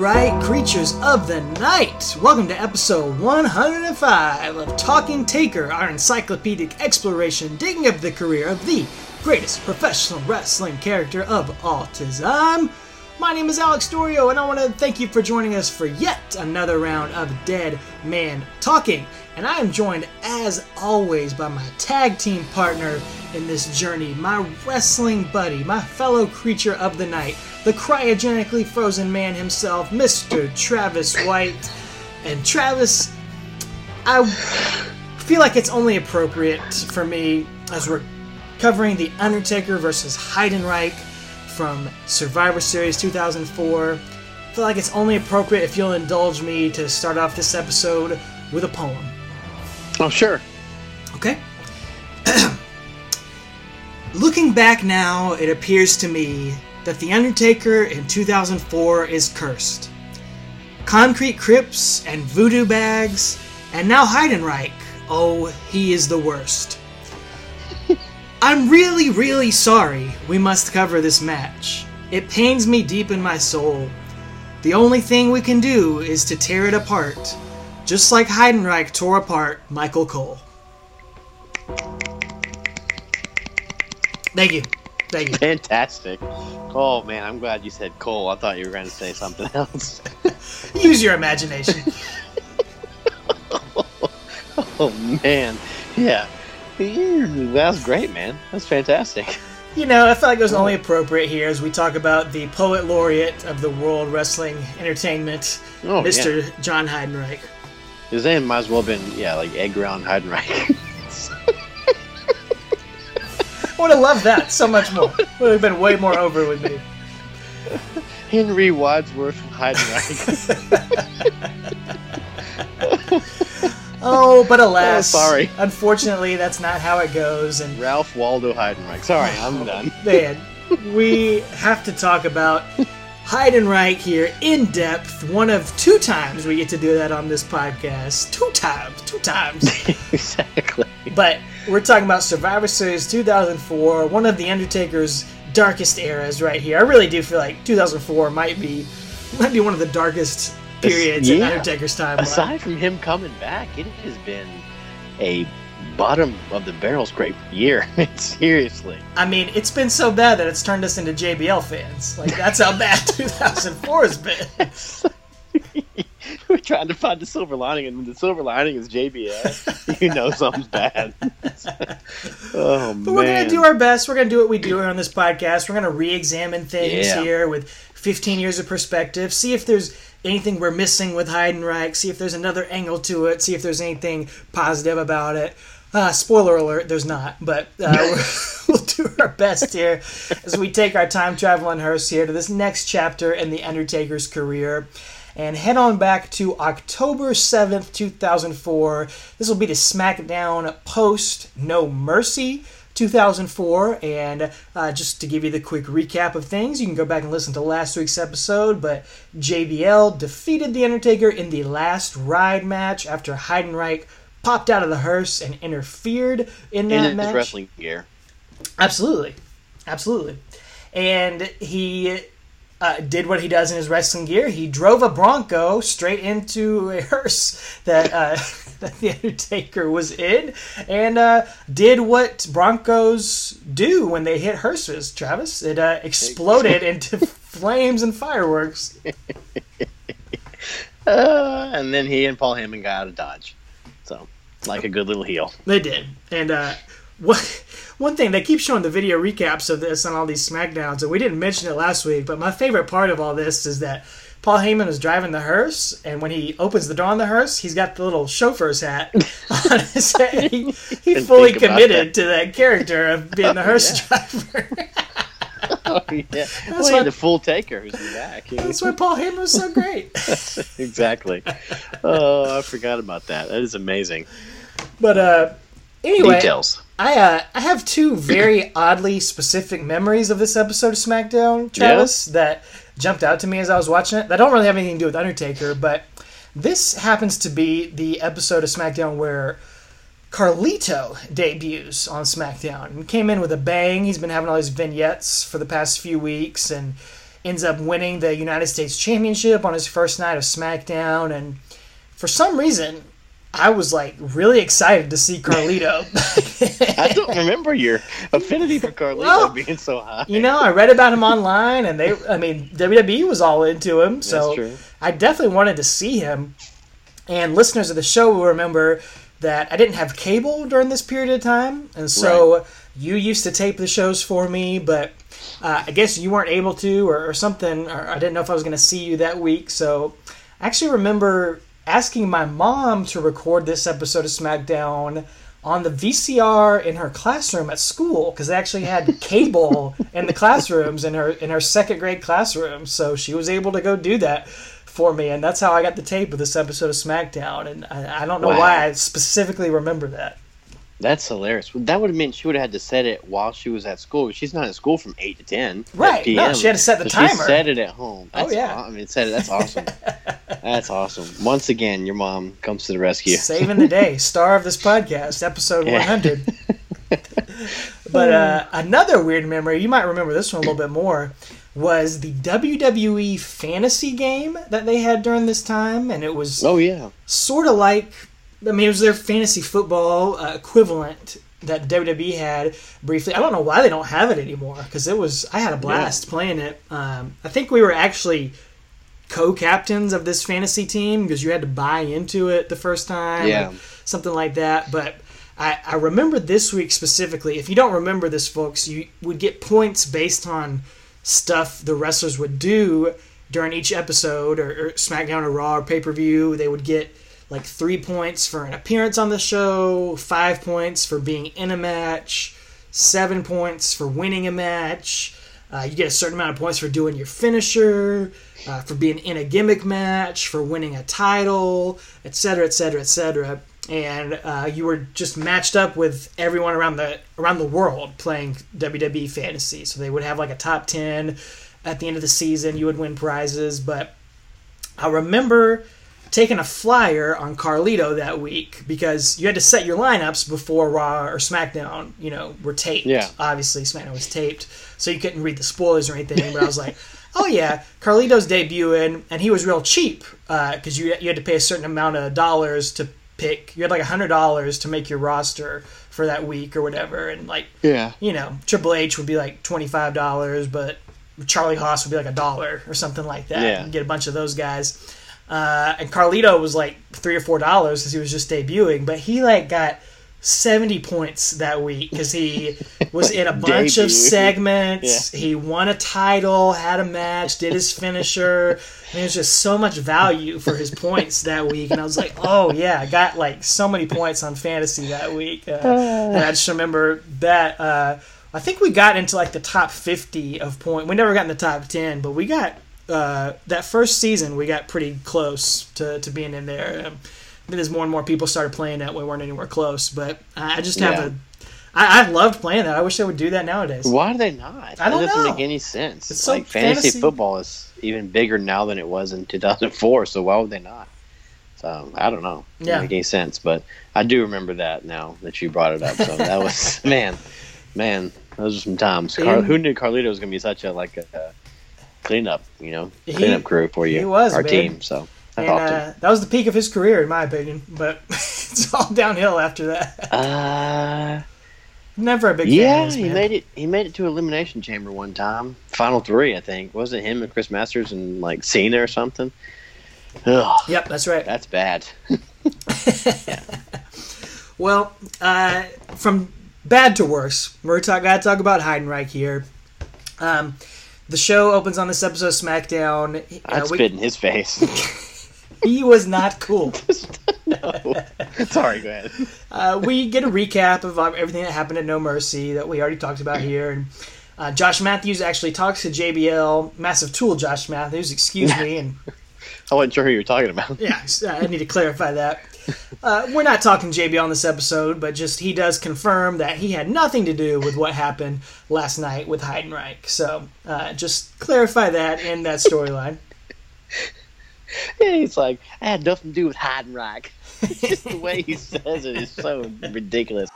right, creatures of the night. Welcome to episode 105 of Talking Taker, our encyclopedic exploration digging up the career of the greatest professional wrestling character of all time. My name is Alex Dorio, and I want to thank you for joining us for yet another round of Dead Man Talking. And I am joined, as always, by my tag team partner in this journey, my wrestling buddy, my fellow creature of the night, the cryogenically frozen man himself, Mr. Travis White. And Travis, I feel like it's only appropriate for me as we're covering The Undertaker versus Heidenreich from Survivor Series 2004. I feel like it's only appropriate if you'll indulge me to start off this episode with a poem. Oh, sure. Okay? Looking back now, it appears to me that The Undertaker in 2004 is cursed. Concrete crypts and voodoo bags, and now Heidenreich. Oh, he is the worst. I'm really, really sorry we must cover this match. It pains me deep in my soul. The only thing we can do is to tear it apart, just like Heidenreich tore apart Michael Cole. Thank you. Thank you. Fantastic. Oh, man, I'm glad you said Cole. I thought you were going to say something else. Use your imagination. oh, man. Yeah. That's great, man. That's fantastic. You know, I felt like it was only appropriate here as we talk about the poet laureate of the World Wrestling Entertainment, Oh, Mr. yeah. John Heidenreich. His name might as well have been, yeah, like Edgar Allan Heidenreich. I would have loved that so much more. Would have been way more over with me. Henry Wadsworth Heidenreich. Oh, but alas, Oh, sorry. Unfortunately, that's not how it goes. And Ralph Waldo Heidenreich. Sorry, I'm done. man, we have to talk about Heidenreich here in depth. One of two times we get to do that on this podcast. Two times, two times. exactly. But we're talking about Survivor Series 2004, one of the Undertaker's darkest eras right here. I really do feel like 2004 might be might be one of the darkest periods in. Undertaker's time. Aside from him coming back, it has been a bottom of the barrel scrape year. Seriously. I mean, it's been so bad that it's turned us into JBL fans. Like that's how bad 2004 has been. We're trying to find the silver lining, and when the silver lining is JBL, you know something's bad. oh But man! we're gonna do our best. We're gonna do what we do here on this podcast. We're gonna re-examine things Yeah. here with 15 years of perspective. See if there's anything we're missing with Heidenreich. See if there's another angle to it. See if there's anything positive about it. Uh, spoiler alert: there's not. But uh, we'll do our best here as we take our time traveling hearse here to this next chapter in the Undertaker's career. And head on back to October 7th, 2004. This will be the SmackDown post No Mercy 2004. And uh, just to give you the quick recap of things, you can go back and listen to last week's episode. But JBL defeated The Undertaker in the last ride match after Heidenreich popped out of the hearse and interfered in that in match. wrestling gear. Absolutely, absolutely. And he uh, did what he does in his wrestling gear. He drove a Bronco straight into a hearse that uh, that the Undertaker was in, and uh, did what Broncos do when they hit hearses. Travis, it uh, exploded into flames and fireworks. Uh, and then he and Paul Heyman got out of Dodge. So, like a good little heel. They did, and uh, what, one thing they keep showing the video recaps of this on all these Smackdowns, and we didn't mention it last week. But my favorite part of all this is that Paul Heyman is driving the hearse, and when he opens the door on the hearse, he's got the little chauffeur's hat on his head. He, he fully committed that. to that character of being the hearse driver. Oh, yeah. well, why- the full taker who's in the back. That's why Paul Heyman was so great. exactly. Oh, I forgot about that. That is amazing. But uh, anyway, Details. I uh, I have two very oddly specific memories of this episode of SmackDown, Travis, that jumped out to me as I was watching it. That don't really have anything to do with Undertaker, but this happens to be the episode of SmackDown where Carlito debuts on SmackDown He came in with a bang. He's been having all these vignettes for the past few weeks, and ends up winning the United States Championship on his first night of SmackDown, and for some reason, I was like really excited to see Carlito. I don't remember your affinity for Carlito Well, being so high. you know, I read about him online, and they, I mean, WWE was all into him, so I definitely wanted to see him. And listeners of the show will remember that I didn't have cable during this period of time, and so you used to tape the shows for me, but uh, I guess you weren't able to, or, or something, or I didn't know if I was going to see you that week. So I actually remember asking my mom to record this episode of SmackDown on the VCR in her classroom at school because they actually had cable in the classrooms in her in her second grade classroom. So she was able to go do that for me, and that's how I got the tape of this episode of SmackDown. And I, I don't know Wow. why I specifically remember that. That's hilarious. That would have meant she would have had to set it while she was at school. She's not at school from eight to ten. Right. No, she had to set the So She timer. set it at home. Oh, yeah. aw- I mean, set it. That's awesome. that's awesome. Once again, your mom comes to the rescue. Saving the day, star of this podcast, episode Yeah. 100. but uh, another weird memory, you might remember this one a little bit more, was the WWE fantasy game that they had during this time, and it was Oh yeah. sort of like, I mean, it was their fantasy football uh, equivalent that WWE had briefly. I don't know why they don't have it anymore because it was I had a blast playing it. Um, I think we were actually co-captains of this fantasy team because you had to buy into it the first time, Yeah. something like that. But I, I remember this week specifically. If you don't remember this, folks, you would get points based on stuff the wrestlers would do during each episode, or, or SmackDown or Raw or pay per view. They would get like three points for an appearance on the show, five points for being in a match, seven points for winning a match. Uh, you get a certain amount of points for doing your finisher, uh, for being in a gimmick match, for winning a title, etc., etc., etc. And uh, you were just matched up with everyone around the around the world playing WWE fantasy. So they would have like a top ten at the end of the season. You would win prizes, but I remember taking a flyer on Carlito that week because you had to set your lineups before Raw or SmackDown, you know, were taped. Yeah. Obviously, SmackDown was taped, so you couldn't read the spoilers or anything. But I was like, oh yeah, Carlito's debuting, and he was real cheap uh, because you you had to pay a certain amount of dollars to pick. You had like a hundred dollars to make your roster for that week or whatever, and like Yeah. you know, Triple H would be like twenty five dollars, but Charlie Haas would be like a dollar or something like that. Yeah. You get a bunch of those guys. Uh, and Carlito was like three or four dollars because he was just debuting, but he like got seventy points that week because he was in a bunch of segments. He won a title, had a match, did his finisher. And there was just so much value for his points that week, and I was like, "Oh yeah, I got like so many points on fantasy that week." Uh, and I just remember that. Uh, I think we got into like the top fifty of point. We never got in the top ten, but we got uh, that first season. We got pretty close to, to being in there. Um, then as more and more people started playing that, we weren't anywhere close. But I just have Yeah. a. I, I loved playing that. I wish they would do that nowadays. Why do they not? I don't It doesn't know. make any sense. It's so like fantasy, fantasy- football is even bigger now than it was in 2004. So why would they not? So I don't know. It Yeah. doesn't make any sense. But I do remember that now that you brought it up. So that was man, man. Those are some times. Car- who knew Carlito was going to be such a like a cleanup, you know, He- cleanup crew for you? he was, our man. team. So I And thought uh, that was the peak of his career, in my opinion. But it's all downhill after that. Uh, Never a big fan yeah, he made it. He made it to elimination chamber one time. Final three, I think. Was it him and Chris Masters and like Cena or something? Ugh, Yep, that's right. that's bad. Well, uh, from bad to worse, we're talk, gotta talk about Heidenreich here. Um, the show opens on this episode of SmackDown. I'd Uh, we- spit in his face. he was not cool. no. Sorry, go ahead. Uh, we get a recap of uh, everything that happened at No Mercy that we already talked about here. And uh, Josh Matthews actually talks to JBL, massive tool Josh Matthews, excuse me, and I wasn't sure who you were talking about. yeah, I need to clarify that. Uh, we're not talking JB on this episode, but just he does confirm that he had nothing to do with what happened last night with Heidenreich. So uh, just clarify that in that storyline. Yeah, he's like, I had nothing to do with Heidenreich. Just the way he says it is so ridiculous.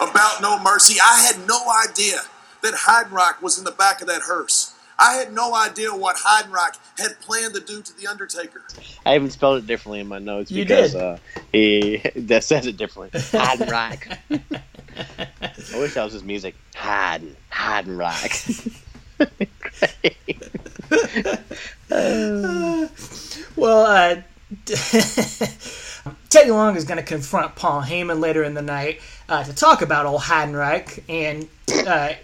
about No Mercy. I had no idea that Heidenreich was in the back of that hearse. I had no idea what Heidenreich had planned to do to the Undertaker. I even spelled it differently in my notes You because did. Uh, he that says it differently. Heidenreich. I wish that was his music. Heiden, Heidenreich. Well, uh, Teddy Long is going to confront Paul Heyman later in the night uh, to talk about old Heidenreich, and uh,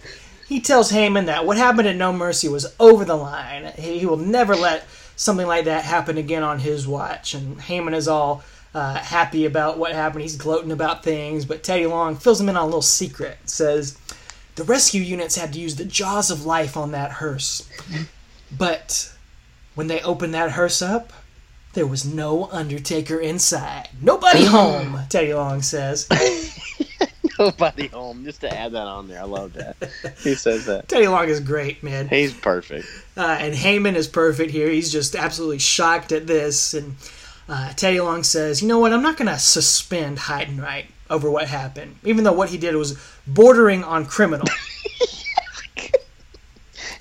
he tells Heyman that what happened at No Mercy was over the line. He, will never let something like that happen again on his watch. And Heyman is all uh, happy about what happened. He's gloating about things, but Teddy Long fills him in on a little secret. Says the rescue units had to use the jaws of life on that hearse, but when they opened that hearse up, there was no Undertaker inside. Nobody home, Teddy Long says. Nobody home. Just to add that on there. I love that. He says that. Teddy Long is great, man. He's perfect. Uh, and Heyman is perfect here. He's just absolutely shocked at this. And uh, Teddy Long says, you know what? I'm not going to suspend Heidenreich over what happened, even though what he did was bordering on criminal.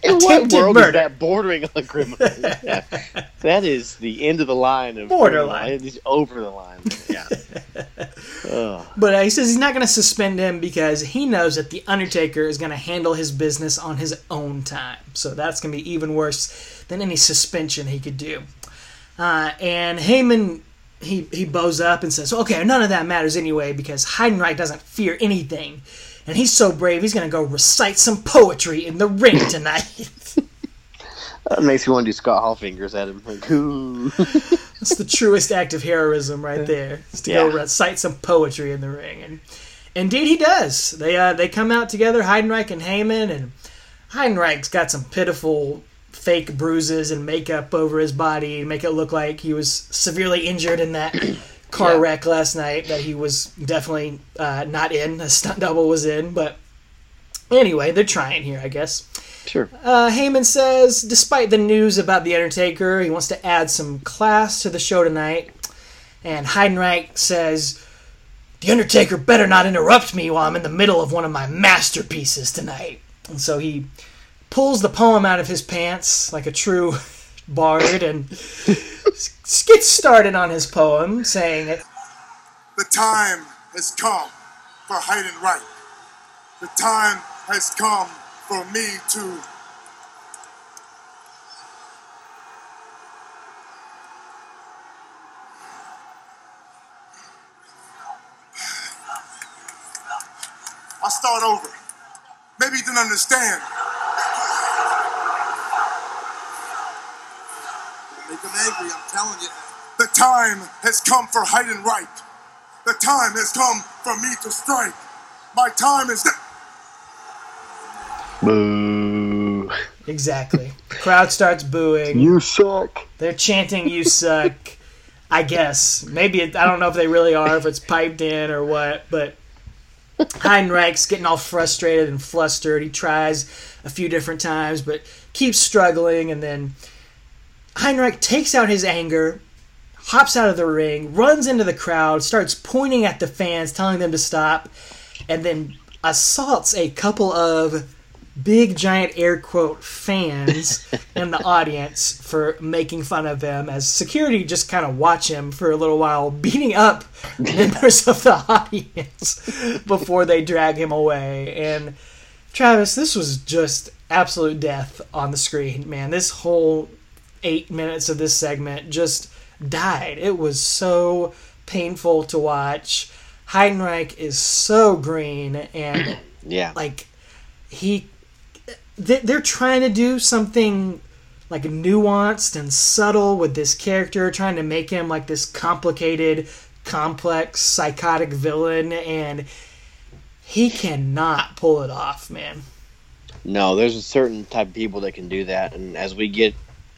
Attempted world murder. is that bordering on criminal? Yeah. That is the end of the line of Borderline. criminal. Is over the line. Yeah. But uh, he says he's not going to suspend him because he knows that the Undertaker is going to handle his business on his own time. So that's going to be even worse than any suspension he could do. Uh, and Heyman, he he bows up and says, "Okay, none of that matters anyway because Heidenreich doesn't fear anything, and he's so brave he's going to go recite some poetry in the ring tonight." That makes me want to do Scott Hall fingers at him. Like, ooh. That's the truest act of heroism right there. Is to go recite some poetry in the ring, and indeed he does. They uh, they come out together, Heidenreich and Heyman, and Heidenreich's got some pitiful fake bruises and makeup over his body to make it look like he was severely injured in that car Yeah. wreck last night that he was definitely uh, not in. A stunt double was in, but anyway, they're trying here, I guess. Sure. Uh, Heyman says, despite the news about The Undertaker, he wants to add some class to the show tonight. And Heidenreich says, The Undertaker better not interrupt me while I'm in the middle of one of my masterpieces tonight. And so he pulls the poem out of his pants like a true bard and gets started on his poem, saying, it. The time has come for Heidenreich. The time has come for me to. I'll start over. Maybe you didn't understand. Make him angry, I'm telling you. The time has come for Heidenreich. The time has come for me to strike. My time is. Boo. Exactly. Crowd starts booing. You suck. They're chanting "You suck." I guess maybe it, I don't know if they really are, if it's piped in or what. But Heidenreich's getting all frustrated and flustered. He tries a few different times, but keeps struggling. And then Heidenreich takes out his anger, hops out of the ring, runs into the crowd, starts pointing at the fans, telling them to stop, and then assaults a couple of big giant air quote fans in the audience for making fun of him as security just kind of watch him for a little while beating up members of the audience before they drag him away. And Travis this was just absolute death on the screen man. This whole 8 minutes of this segment just died. It was so painful to watch. Heidenreich is so green and Yeah. like he they- they're trying to do something like nuanced and subtle with this character trying to make him like this complicated complex psychotic villain and he cannot pull it off man. No, there's a certain type of people that can do that, and as we get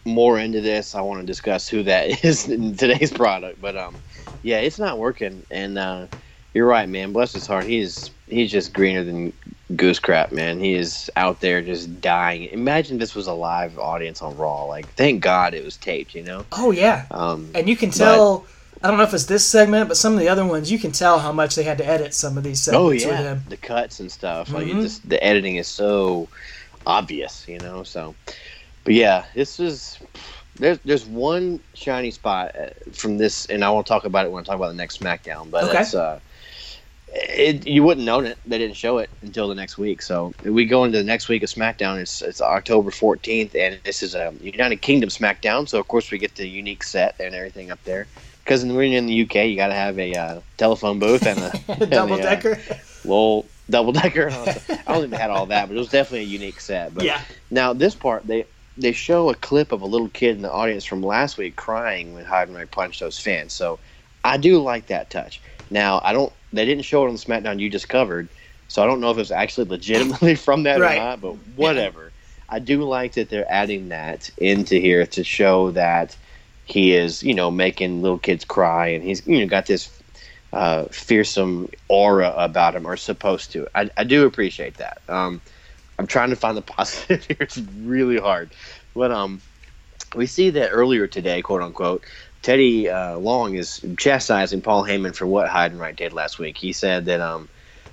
more into this, I want to discuss who that is in today's product. But um, yeah, it's not working, and uh, you're right, man. Bless his heart, he's he's just greener than goose crap, man. He is out there just dying. Imagine this was a live audience on Raw. Like, thank God it was taped, you know. oh yeah Um, and you can tell I don't know if it's this segment, but some of the other ones, you can tell how much they had to edit some of these segments oh with yeah, him. the cuts and stuff. Like, Mhm. it just the editing is so obvious, you know. So, but yeah, this is there's there's one shiny spot uh, from this, and I want to talk about it when I talk about the next SmackDown. But Okay. it's uh, it, you wouldn't know it. They didn't show it until the next week. So we go into the next week of SmackDown. It's it's October 14th, and this is a United Kingdom SmackDown. So of course we get the unique set and everything up there. Because when you're in the UK, you got to have a uh, telephone booth and a, and Double uh, decker. little double decker. I don't think they had all that, but it was definitely a unique set. But Yeah. now this part, they they show a clip of a little kid in the audience from last week crying when Heidenreich punched those fans. So I do like that touch. Now I don't. They didn't show it on the SmackDown you just covered, so I don't know if it was actually legitimately from that Right. or not. But whatever. I do like that they're adding that into here to show that he is, you know, making little kids cry, and he's, you know, got this uh, fearsome aura about him, or supposed to. I, I do appreciate that. Um, I'm trying to find the positive here. It's really hard, but um, we see that earlier today, quote unquote. Teddy uh, Long is chastising Paul Heyman for what Heidenreich did last week. He said that, um,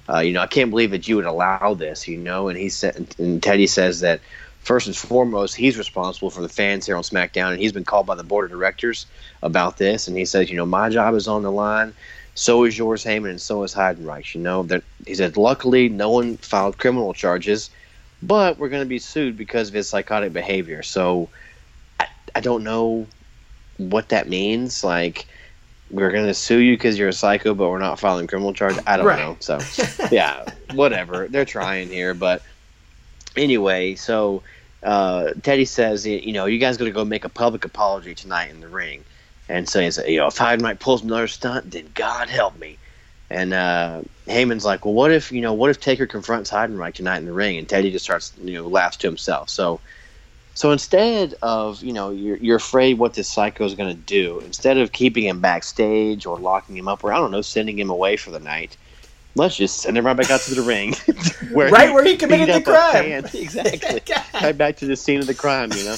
uh, you know, I can't believe that you would allow this, you know. And he said, and Teddy says that first and foremost, he's responsible for the fans here on SmackDown, and he's been called by the board of directors about this. And he says, you know, my job is on the line. So is yours, Heyman, and so is Heidenreich. You know that he said, luckily, no one filed criminal charges, but we're going to be sued because of his psychotic behavior. So I, I don't know what that means. Like, we're going to sue you because you're a psycho, but we're not filing criminal charges. I don't Right. know. So, yeah, whatever. They're trying here, but anyway, so uh, Teddy says, you know, you guys got to go make a public apology tonight in the ring, and says, you know, if Heidenreich pulls another stunt, then God help me. And uh, Heyman's like, well, what if you know, what if Taker confronts Heidenreich tonight in the ring? And Teddy just starts, you know, laughs to himself. So, so instead of you know, you're, you're afraid what this psycho is going to do. Instead of keeping him backstage or locking him up, or I don't know, sending him away for the night, let's just send him right back out to the ring, where Right where he committed the crime. Exactly. Right back to the scene of the crime, you know.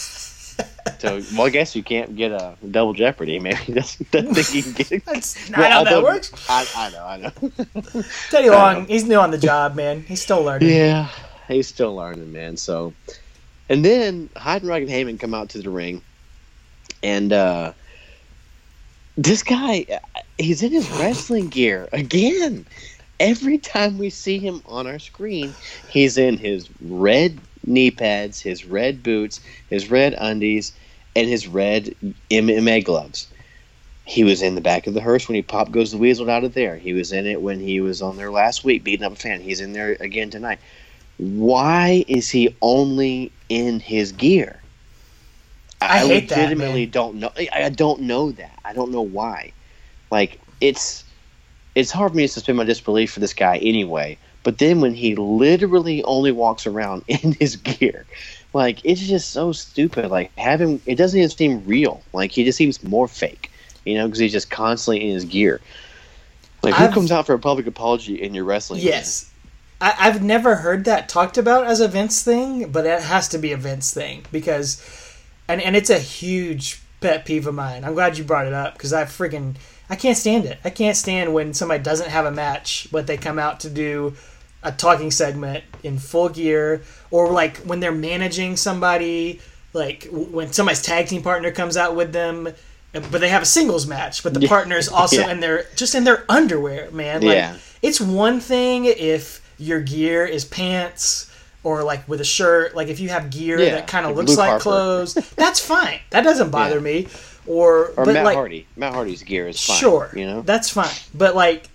So, well, I guess you can't get a double jeopardy. Maybe he doesn't, think he can get it. That's not Well, how that works. I, I know, I know. Teddy Long, he's new on the job, man. He's still learning. Yeah, he's still learning, man. So, and then Heidenreich and Heyman come out to the ring, and uh, this guy, he's in his wrestling gear again. Every time we see him on our screen, he's in his red knee pads, his red boots, his red undies, and his red MMA gloves. He was in the back of the hearse when he popped goes the weasel out of there. He was in it when he was on there last week beating up a fan. He's in there again tonight. Why is he only in his gear? I hate legitimately man. don't know. I I don't know that. I don't know why. Like it's it's hard for me to suspend my disbelief for this guy anyway. But then when he literally only walks around in his gear, like it's just so stupid. Like having it doesn't even seem real. Like he just seems more fake, you know, because he's just constantly in his gear. Like who I've- comes out for a public apology in your wrestling? Yes. I, I've never heard that talked about as a Vince thing, but it has to be a Vince thing because, and and it's a huge pet peeve of mine. I'm glad you brought it up because I freaking I can't stand it. I can't stand when somebody doesn't have a match, but they come out to do a talking segment in full gear, or like when they're managing somebody, like when somebody's tag team partner comes out with them. Uh, but they have a singles match, but the Yeah. partner's also Yeah. in their just in their underwear, man. Like, Yeah. it's one thing if your gear is pants or like with a shirt, like if you have gear Yeah, that kind of like looks Luke like Harper. clothes, that's fine. That doesn't bother me. Or, Or but Matt like Hardy. Matt Hardy's gear is fine. sure, you know. that's fine. But like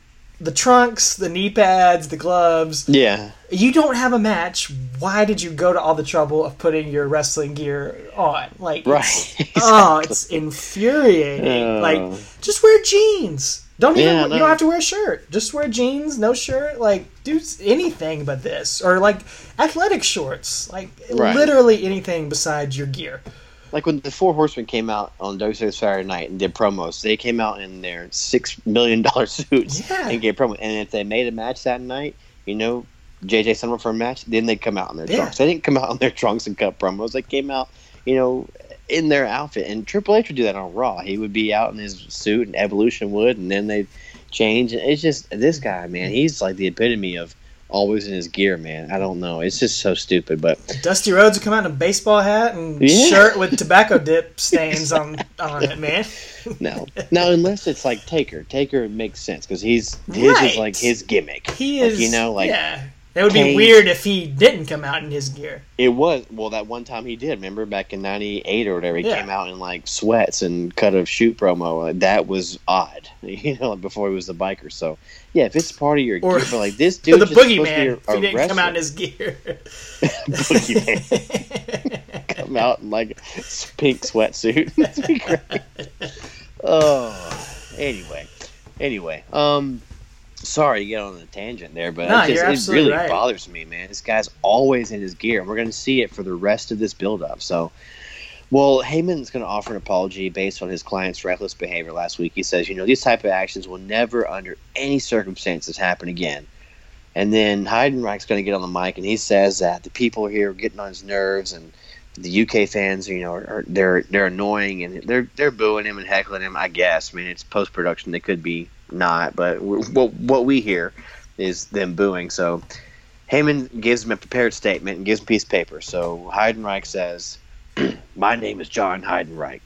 the trunks, the knee pads, the gloves, yeah, you don't have a match. Why did you go to all the trouble of putting your wrestling gear on? Like, right. it's- oh, it's infuriating. Oh. Like, just wear jeans. Don't even. Yeah, You don't have to wear a shirt. Just wear jeans, no shirt. Like, do anything but this, or like athletic shorts. Like, Right. literally anything besides your gear. Like when the Four Horsemen came out on WCW Saturday Night and did promos, they came out in their six million dollar suits Yeah. and gave promo. And if they made a match that night, you know, JJ Summer for a match, then they'd come out in their Yeah. trunks. They didn't come out in their trunks and cut promos. They came out, you know, in their outfit. And Triple H would do that on Raw. He would be out in his suit, and Evolution would, and then they'd change. And it's just this guy, man. He's like the epitome of always in his gear, man. I don't know. It's just so stupid. But Dusty Rhodes would come out in a baseball hat and Yeah. shirt with tobacco dip stains on on it, man. no, no, unless it's like Taker. Taker makes sense because he's his Right. is like his gimmick. He Like, is, you know, like yeah. That would be weird if he didn't come out in his gear. it was. Well, that one time he did. Remember back in '98 or whatever, he Yeah. came out in like sweats and cut a shoot promo. That was odd, you know, before he was the biker. So yeah, if it's part of your Or- gear, but like this dude, the just supposed to be boogeyman, if he didn't come out in his gear. Boogeyman. come out in like a pink sweatsuit. That'd be great. Oh, anyway, anyway, um, sorry to get on a tangent there, but No, it, just, it really right. bothers me, man. This guy's always in his gear, and we're going to see it for the rest of this build-up. So, well, Heyman's going to offer an apology based on his client's reckless behavior last week. He says, you know, these type of actions will never, under any circumstances, happen again. And then Heidenreich's going to get on the mic, and he says that the people here are getting on his nerves, and the UK fans, you know, are, are they're they're annoying, and they're they're booing him and heckling him. I guess. I mean, it's post production; they could be not, but what what we hear is them booing. So Heyman gives him a prepared statement and gives him a piece of paper. So Heidenreich says, "My name is John Heidenreich."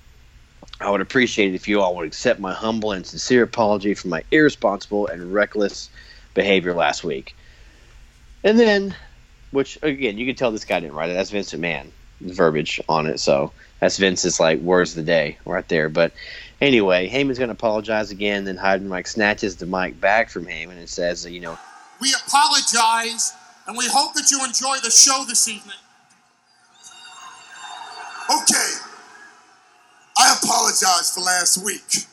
I would appreciate it if you all would accept my humble and sincere apology for my irresponsible and reckless behavior last week. And then, which again, you can tell this guy didn't write it. That's Vince McMahon verbiage on it. So that's Vince's like words of the day right there. But anyway, Heyman's going to apologize again. Then Heidenreich snatches the mic back from Heyman and says, you know, We apologize and we hope that you enjoy the show this evening. Okay. I apologize for last week,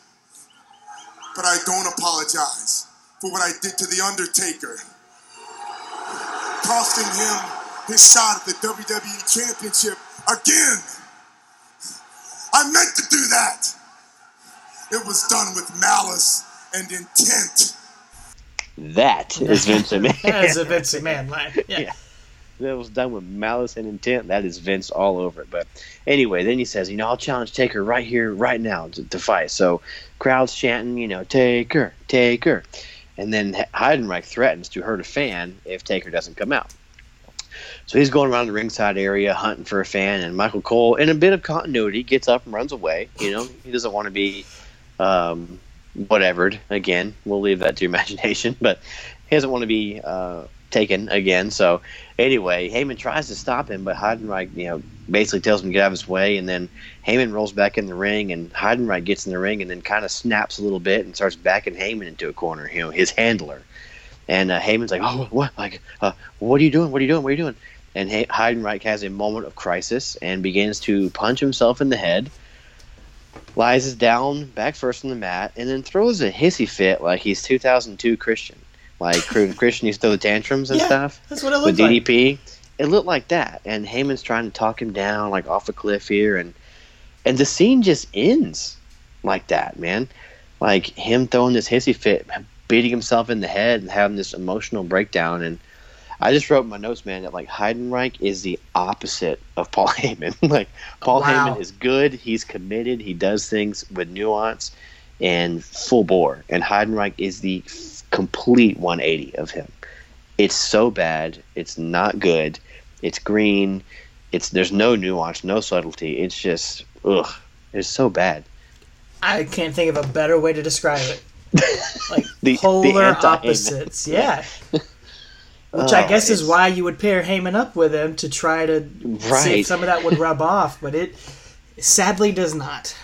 but I don't apologize for what I did to The Undertaker, costing him his shot at the WWE Championship again. I meant to do that. It was done with malice and intent. that is Vince McMahon. As a Vince McMahon line. Yeah. Yeah. that was done with malice and intent. That is Vince all over it. But anyway, then he says, you know, I'll challenge Taker right here, right now to, to fight. So crowds chanting, you know, Taker, Taker. And then Heidenreich threatens to hurt a fan if Taker doesn't come out. So he's going around the ringside area hunting for a fan, and Michael Cole, in a bit of continuity, gets up and runs away. You know, he doesn't want to be um, whatevered again. We'll leave that to your imagination, but he doesn't want to be uh, taken again. So anyway, Heyman tries to stop him, but Heidenreich, you know, basically tells him to get out of his way, and then Heyman rolls back in the ring, and Heidenreich gets in the ring, and then kind of snaps a little bit and starts backing Heyman into a corner. You know, his handler. And uh, Heyman's like, "Oh, what? Like, uh, what are you doing? What are you doing? What are you doing?" And Heidenreich has a moment of crisis and begins to punch himself in the head. Lies is down back first on the mat, and then throws a hissy fit like he's 2002 Christian. Like Christian used to throw the tantrums and Yeah, stuff That's what it with looked like. DDP. It looked like that, and Heyman's trying to talk him down like off a cliff here, and and the scene just ends like that, man. Like him throwing this hissy fit, beating himself in the head, and having this emotional breakdown. And I just wrote in my notes, man, that like Heidenreich is the opposite of Paul Heyman. like Paul Wow. Heyman is good, he's committed, he does things with nuance and full bore, and Heidenreich is the complete 180 of him. It's so bad. It's not good. It's green. It's there's no nuance, no subtlety. It's just ugh. It's so bad. I can't think of a better way to describe it. Like The- the polar anti-Heyman. opposites. Yeah. Which I Oh, guess is why you would pair Heyman up with him to try to see if some of that would rub off, but it sadly does not.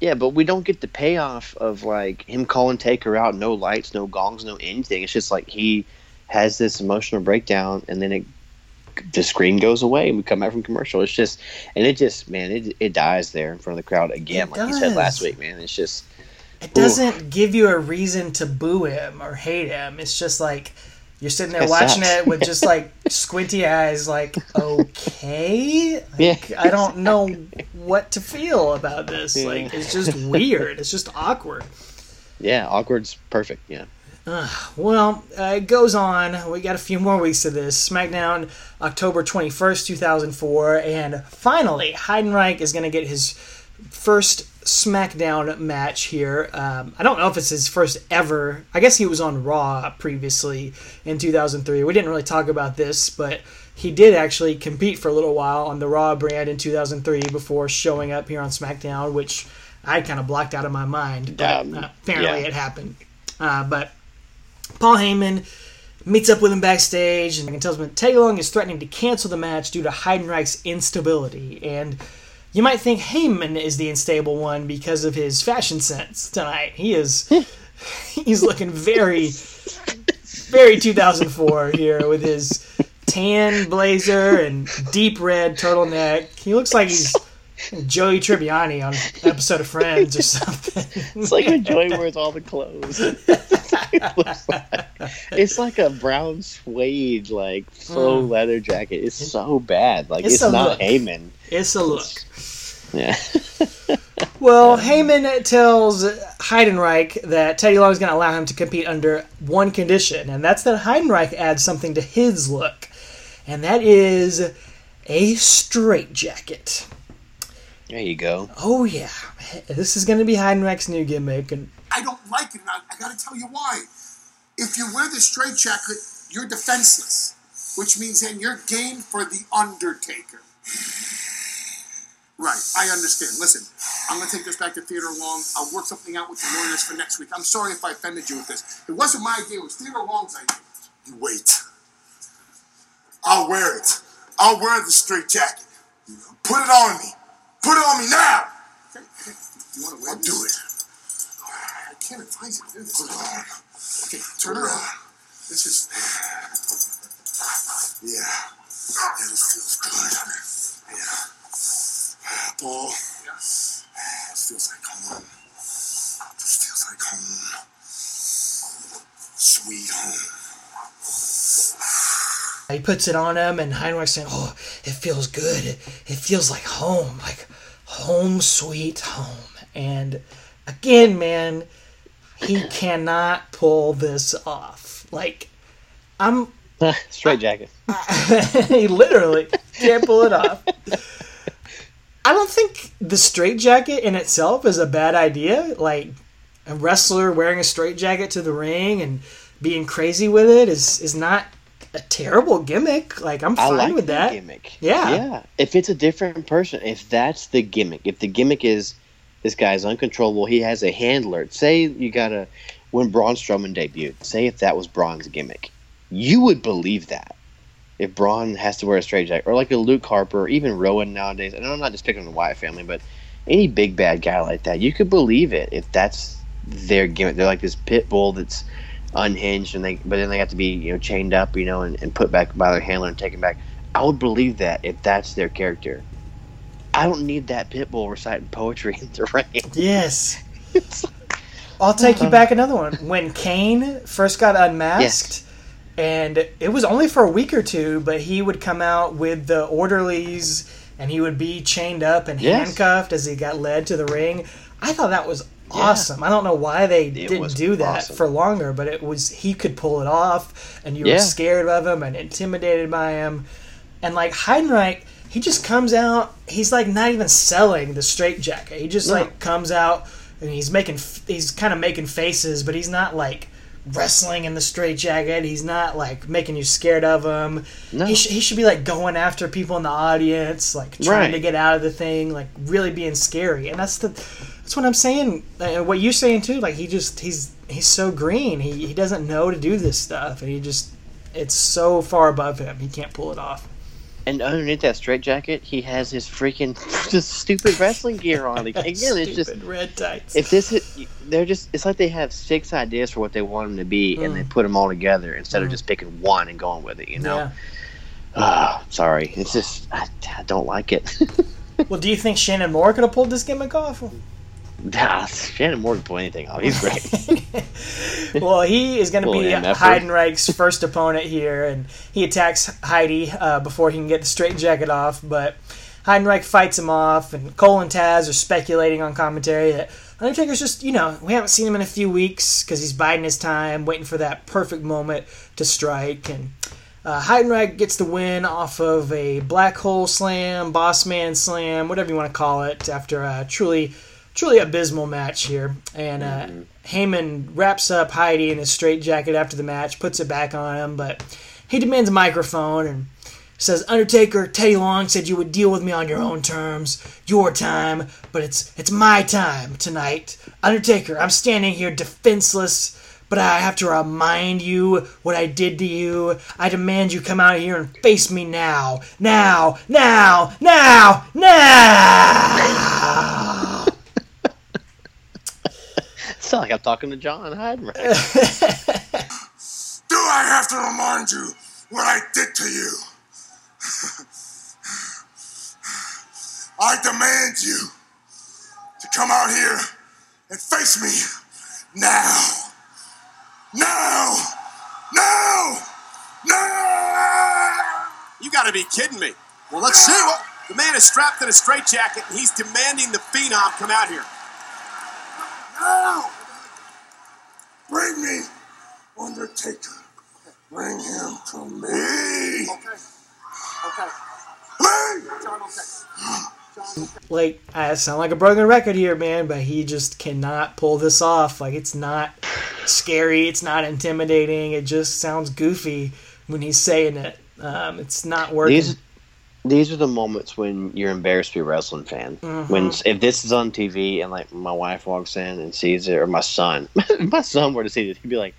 Yeah, but we don't get the payoff of like him calling Taker out. No lights, no gongs, no anything. It's just like he has this emotional breakdown, and then it the screen goes away, and we come back from commercial. It's just, and it just, man, it it dies there in front of the crowd again, It like you said last week, man. It's just It doesn't give you a reason to boo him or hate him. It's just like you're sitting there It watching sucks. it with just like squinty eyes, like, okay, yeah. I don't know what to feel about this. Yeah. Like, it's just weird. It's just awkward. Yeah, awkward's perfect. Yeah. Well, uh, it goes on. We got a few more weeks of this. SmackDown, October 21st, 2004. And finally, Heidenreich is going to get his first SmackDown match here. Um, I don't know if it's his first ever. I guess he was on Raw previously in 2003. We didn't really talk about this, but he did actually compete for a little while on the Raw brand in 2003 before showing up here on SmackDown, which I kind of blocked out of my mind. But Um, uh, apparently yeah. it happened. Uh, but Paul Heyman meets up with him backstage and tells him that Teddy Long is threatening to cancel the match due to Heidenreich's instability. And you might think Heyman is the unstable one because of his fashion sense tonight. He is he's looking very very 2004 here with his tan blazer and deep red turtleneck. He looks like he's Joey Tribbiani on episode of Friends or something. It's like when Joey wears all the clothes. It like- it's like a brown suede, like faux Mm. leather jacket. It's so bad. Like It's it's, not look. Heyman. It's a look. Yeah. Well, Heyman tells Heidenreich that Teddy Long is going to allow him to compete under one condition, and that's that Heidenreich adds something to his look, and that is a straitjacket. There you go. Oh yeah, this is going to be Heidenreich's new gimmick, and I don't like it, and I, I gotta tell you why. If you wear the straight jacket, you're defenseless, which means then you're game for the Undertaker. Right, I understand. Listen, I'm gonna take this back to Theodore Long. I'll work something out with the lawyers for next week. I'm sorry if I offended you with this. It wasn't my idea, it was Theodore Long's idea. You wait. I'll wear it. I'll wear the straight jacket. Put it on me. Put it on me now. Okay, okay. You wanna wear I'll do it. I can't advise you to do this. Put it on. Okay, turn around. This is. Yeah. Yeah, this feels good. Yeah. Paul. This feels like home. This feels like home. Sweet home. He puts it on him, and Heidenreich's saying, "Oh, it feels good. It, it feels like home, like home, sweet home." And again, man, he cannot pull this off. Like, I'm Straight jacket. he literally can't pull it off. I don't think the straitjacket in itself is a bad idea. Like a wrestler wearing a straitjacket to the ring and being crazy with it is is not a terrible gimmick. Like I'm I fine like with that. gimmick. Yeah. Yeah. If it's a different person, if that's the gimmick, if the gimmick is this guy's uncontrollable, he has a handler. Say you got a when Braun Strowman debuted. Say if that was Braun's gimmick, you would believe that. If Braun has to wear a straight jacket, or like a Luke Harper, or even Rowan nowadays, and I'm not just picking on the Wyatt family, but any big bad guy like that, you could believe it if that's their gimmick. They're like this pit bull that's unhinged, and they but then they have to be you know chained up, you know, and, and put back by their handler and taken back. I would believe that if that's their character. I don't need that pit bull reciting poetry in the ring. Yes. I'll take you uh-huh. back another one. When Kane first got unmasked, and it was only for a week or two, but he would come out with the orderlies and he would be chained up and Yes. handcuffed as he got led to the ring. I thought that was awesome. I don't know why they didn't do that awesome. for longer, but it was he could pull it off, and you were scared of him and intimidated by him. And like Heidenreich, he just comes out. He's like not even selling the straight jacket. He just No. like comes out and he's making he's kind of making faces, but he's not like wrestling in the straight jacket. He's not like making you scared of him. No. He, sh- he should be like going after people in the audience, like trying Right. to get out of the thing, like really being scary. And that's the that's what I'm saying. Uh, what you're saying too. Like he just he's he's so green. He he doesn't know to do this stuff, and he just it's so far above him. He can't pull it off. And underneath that straight jacket, he has his freaking just stupid wrestling gear on. Again, it's just red tights. if this is, they're just it's like they have six ideas for what they want him to be, and they Mm. put them all together instead Mm. of just picking one and going with it. You know. yeah. Ah, sorry, it's just I, I don't like it. Well, do you think Shannon Moore could have pulled this gimmick off? nah, Shannon Moore can pull anything off. He's great. well, he is going to be Heidenreich's first opponent here, and he attacks Heidi uh, before he can get the straight jacket off. But Heidenreich fights him off, and Cole and Taz are speculating on commentary that Undertaker's just, you know, we haven't seen him in a few weeks because he's biding his time, waiting for that perfect moment to strike. And uh, Heidenreich gets the win off of a black hole slam, boss man slam, whatever you want to call it, after a truly truly abysmal match here. And uh, Heyman wraps up Heidi in his straitjacket after the match, puts it back on him, but he demands a microphone and says, Undertaker, Teddy Long said you would deal with me on your own terms, your time, but it's it's my time tonight. Undertaker, I'm standing here defenseless, but I have to remind you what I did to you. I demand you come out here and face me now. Now, now, now, now. Sound like I'm talking to John Heidenreich. Do I have to remind you what I did to you? I demand you to come out here and face me now. Now! Now! Now! You got to be kidding me. Well, let's see. What, the man is strapped in a straitjacket, and he's demanding the Phenom come out here. Now! Bring me Undertaker. Bring him to me. Okay. Okay. Me! John, okay. like I sound like a broken record here, man, but he just cannot pull this off. Like it's not scary, it's not intimidating. It just sounds goofy when he's saying it. Um, it's not working. These these are the moments when you're embarrassed to be a wrestling fan. Mm-hmm. When if this is on TV and like my wife walks in and sees it, or my son, my son were to see this, he'd be like,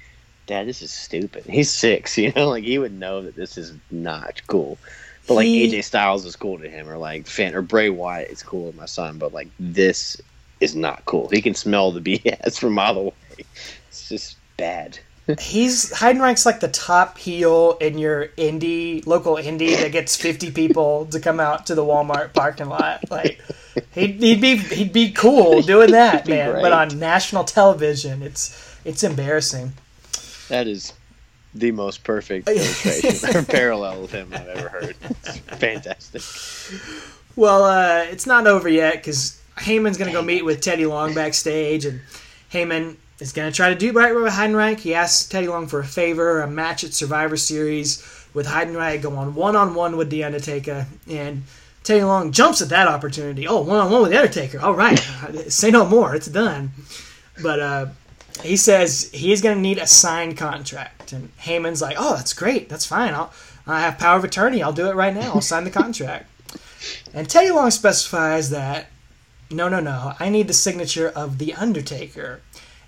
"Dad, this is stupid." He's six, you know, like he would know that this is not cool. But like He- AJ Styles is cool to him, or like Finn or Bray Wyatt is cool to my son. But like this is not cool. He can smell the BS from all the way. It's just bad. He's Heidenreich's like the top heel in your indie local indie that gets fifty people to come out to the Walmart parking lot. Like he'd, he'd be he'd be cool doing that, man. great. But on national television, it's it's embarrassing. That is the most perfect illustration or parallel of him I've ever heard. It's fantastic. Well, uh, it's not over yet because Heyman's going to go meet with Teddy Long backstage, and Heyman is going to try to do right with Heidenreich. He asks Teddy Long for a favor, a match at Survivor Series with Heidenreich on one on one with The Undertaker, and Teddy Long jumps at that opportunity. Oh, one on one with The Undertaker. All right, say no more. It's done. But uh, he says he is going to need a signed contract, and Heyman's like, "Oh, that's great. That's fine. I'll I have power of attorney. I'll do it right now. I'll sign the contract." And Teddy Long specifies that no, no, no. I need the signature of The Undertaker.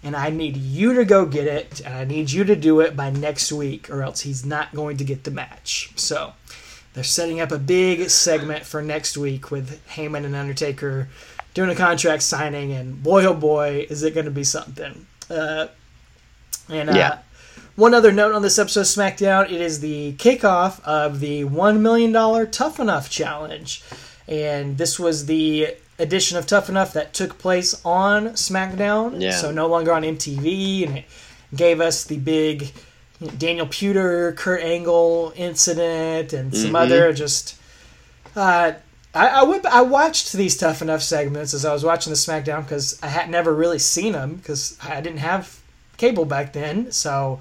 And I need you to go get it. And I need you to do it by next week, or else he's not going to get the match. So they're setting up a big segment for next week with Heyman and Undertaker doing a contract signing. And boy, oh boy, is it going to be something. Uh, and uh, Yeah. one other note on this episode of SmackDown it is the kickoff of the $1 million Tough Enough Challenge. And this was the edition of Tough Enough that took place on SmackDown. Yeah. So no longer on MTV. And it gave us the big you know, Daniel Puder, Kurt Angle incident and some other just. Uh, I, I went. I watched these Tough Enough segments as I was watching the SmackDown because I had never really seen them because I didn't have cable back then, so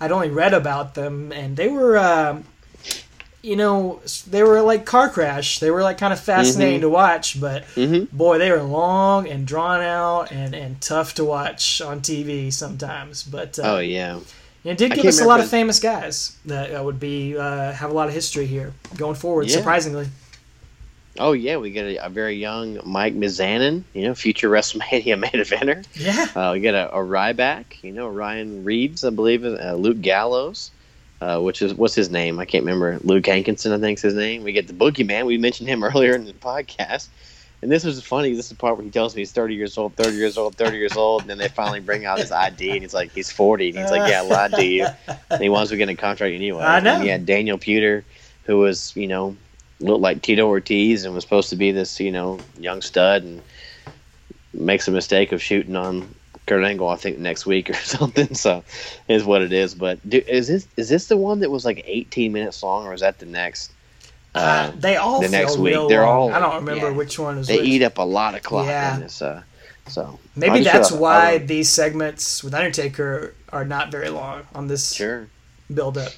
I'd only read about them, and they were, um, you know, they were like car crash. They were like kind of fascinating to watch, but boy, they were long and drawn out and and tough to watch on TV sometimes. But uh, Oh yeah. it did give us a lot of famous guys that uh, would be uh, have a lot of history here going forward. Yeah. Surprisingly. Oh yeah, we get a, a very young Mike Mizanin, you know, future WrestleMania main eventer. Yeah. Uh, we get a, a Ryback, you know, Ryan Reeves, I believe, uh, Luke Gallows, uh, which is what's his name? I can't remember. Luke Hankinson, I think's his name. We get the Boogeyman. We mentioned him earlier in the podcast. And this was funny. This is the part where he tells me he's 30 years old, 30 years old, 30 years old. And then they finally bring out his ID, and he's like, he's 40. And he's like, yeah, I lied to you. And he wants to get a contract anyway. I know. And he had Daniel Puder, who was, you know, looked like Tito Ortiz and was supposed to be this, you know, young stud and makes a mistake of shooting on Kurt Angle, I think next week or something. So, is what it is. But do, is this is this the one that was like 18 minutes long, or is that the next? Uh, they all the next week, real they're long. all- I don't remember yeah. which one is They which. eat up a lot of clock Yeah. in this. Uh, so Maybe that's feel- why I- these segments with Undertaker are not very long on this Sure. build up.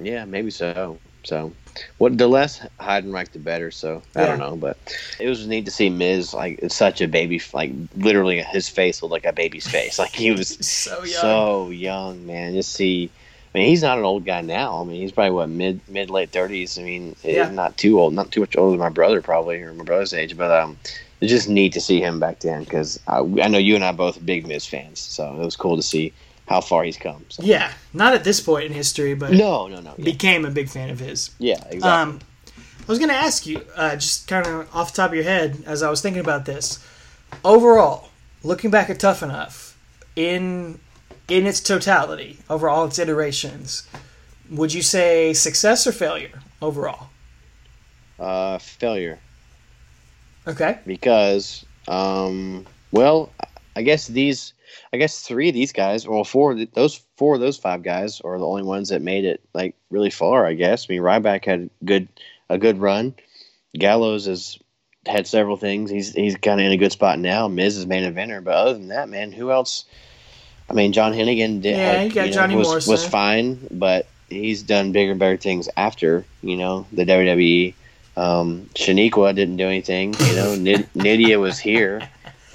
Yeah, maybe so. So What the less Heidenreich, the better. So I Yeah. don't know, but it was neat to see Miz like such a baby, like literally his face looked like a baby's face. Like he was So young. so young, man. Just see. I mean, he's not an old guy now. I mean, he's probably what mid mid late thirties. I mean, Yeah. he's not too old, not too much older than my brother probably, or my brother's age. But um, it's just neat to see him back then because I, I know you and I both big Miz fans, so it was cool to see how far he's come. So. yeah, not at this point in history, but No, no, no. Yeah, became a big fan of his. yeah exactly. Um, I was going to ask you, uh, just kind of off the top of your head, as I was thinking about this. Overall, looking back at Tough Enough, in in its totality, over all its iterations, would you say success or failure overall? uh, failure. Okay. because um well i guess these i guess three of these guys well four of those four of those five guys are the only ones that made it like really far i guess. I mean ryback had a good a good run. Gallows has had several things. He's he's kind of in a good spot now. Miz is main eventer. But other than that man who else? I mean john hennigan did Yeah, had, you got know, Johnny was, Morrison. was fine but he's done bigger and better things after you know the wwe um, Shaniqua didn't do anything. You know, Nid- Nydia was here.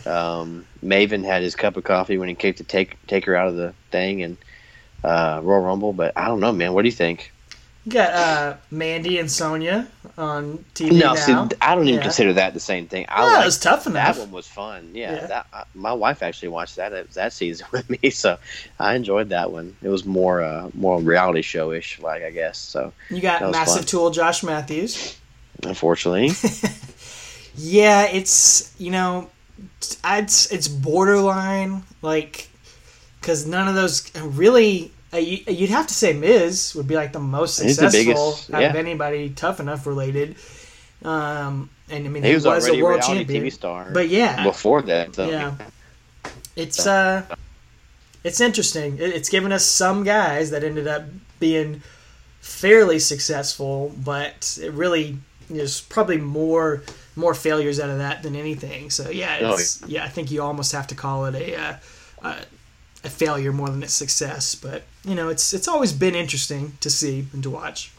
Um, Maven had his cup of coffee when he kicked the take take her out of the thing and uh, Royal Rumble. But I don't know, man. What do you think? You got uh, Mandy and Sonya on TV No, now. see, I don't even Yeah. consider that the same thing. I Well, like it was tough enough. that one was fun. Yeah, Yeah. That, I, my wife actually watched that that season with me, so I enjoyed that one. It was more uh, more reality show ish, like I guess. So You got Massive fun. Tool Josh Matthews. unfortunately, Yeah, it's you know, I'd, it's borderline like because none of those really. Uh, you, you'd have to say Miz would be like the most He's the successful biggest, out of anybody tough enough related. Um, and I mean, he was, a a world champion. TV star. But yeah, before that, so. yeah, it's uh, it's interesting. It's given us some guys that ended up being fairly successful, but it really is probably more more failures out of that than anything. So yeah, Oh, it's, yeah, I think you almost have to call it a, uh, a a failure more than a success. But you know, it's it's always been interesting to see and to watch.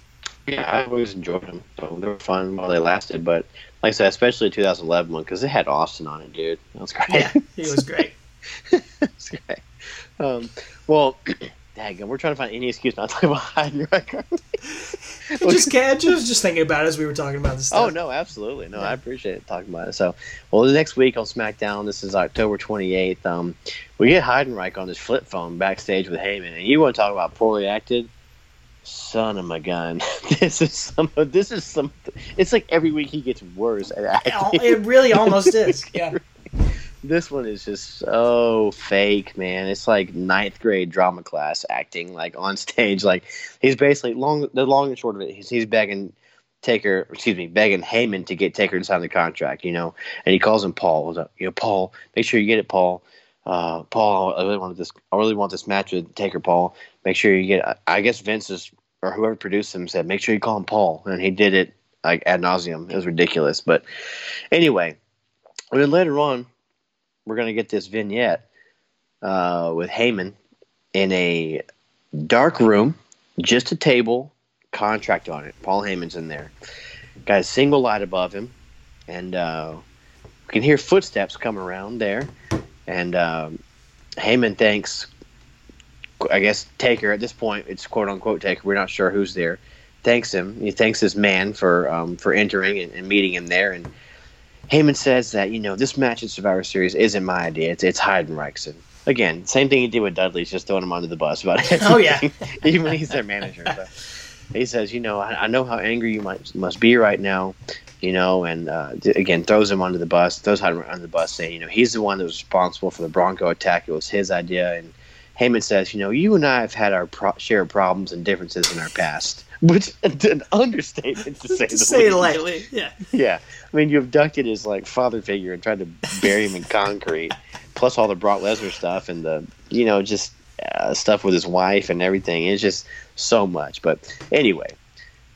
Yeah, I always enjoyed them. So they were fun while they lasted. But like I said, especially the 2011 one because it had Austin on it, dude. That was great. Yeah, he was great. That's great. Um, well, dang, we're trying to find any excuse not to talk about Heidenreich. I just can't, just just thinking about it as we were talking about this Oh no, absolutely. No, Yeah. I appreciate it talking about it. So, well, the next week on SmackDown, this is October 28th. Um, we get Heidenreich on his flip phone backstage with Heyman, and you want to talk about poorly acted? Son of a gun! this is some. This is some. It's like every week he gets worse at acting. It really almost is. Yeah. This one is just so fake, man. It's like ninth grade drama class acting, like on stage. Like he's basically long. The long and short of it, he's, he's begging Taker, excuse me, begging Heyman to get Taker to sign the contract. You know, and he calls him Paul. Like, You know, Paul, make sure you get it, Paul. Uh, Paul, I really want this. I really want this match with Taker, Paul. Make sure you get. I guess Vince is or whoever produced him said, make sure you call him Paul, and he did it like ad nauseum. It was ridiculous, but anyway. And then later on, we're going to get this vignette uh, with Heyman in a dark room, just a table, contract on it. Paul Heyman's in there. Got a single light above him, and uh, we can hear footsteps come around there. And um, Heyman thanks, I guess, Taker. At this point, it's quote unquote Taker. We're not sure who's there. Thanks him. He thanks this man for um, for entering and, and meeting him there. And Heyman says that you know this match at Survivor Series isn't my idea. It's it's Heidenreich's. And again, same thing he did with Dudley, just throwing him under the bus about. Oh, yeah. even when he's their manager. So. He says, you know, I, I know how angry you might must be right now, you know, and uh, again throws him under the bus, throws Heidenreich under the bus, saying, you know, he's the one that was responsible for the Bronco attack. It was his idea, and Heyman says, you know, you and I have had our pro- share of problems and differences in our past, which an understatement to say to the say least. lightly. Yeah. Yeah, I mean, you abducted his like father figure and tried to bury him in concrete, plus all the Brock Lesnar stuff and the you know just uh, stuff with his wife and everything. It's just so much. But anyway,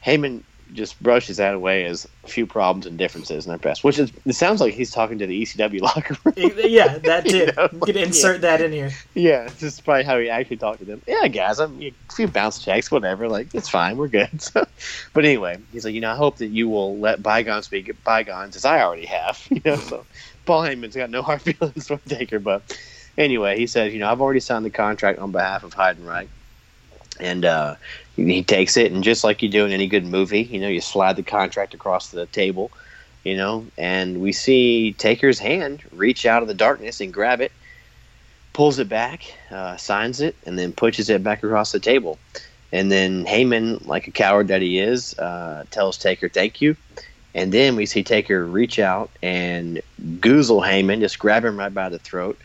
Heyman just brushes that away as a few problems and differences in their past. Which is it sounds like he's talking to the ECW locker room. yeah, that You know, You could insert that in here. yeah, this is probably how he actually talked to them. Yeah, guys, I'm a few bounce checks, whatever. Like it's fine, we're good. So, but anyway, he's like, you know, I hope that you will let bygones be bygones, as I already have. You know, so Paul Heyman's got no hard feelings for Taker, but anyway, he says, you know, I've already signed the contract on behalf of Heidenreich, and uh, he takes it, and just like you do in any good movie, you know, you slide the contract across the table, you know, and we see Taker's hand reach out of the darkness and grab it, pulls it back, uh, signs it, and then pushes it back across the table. And then Heyman, like a coward that he is, uh, tells Taker thank you. And then we see Taker reach out and goozle Heyman, just grab him right by the throat.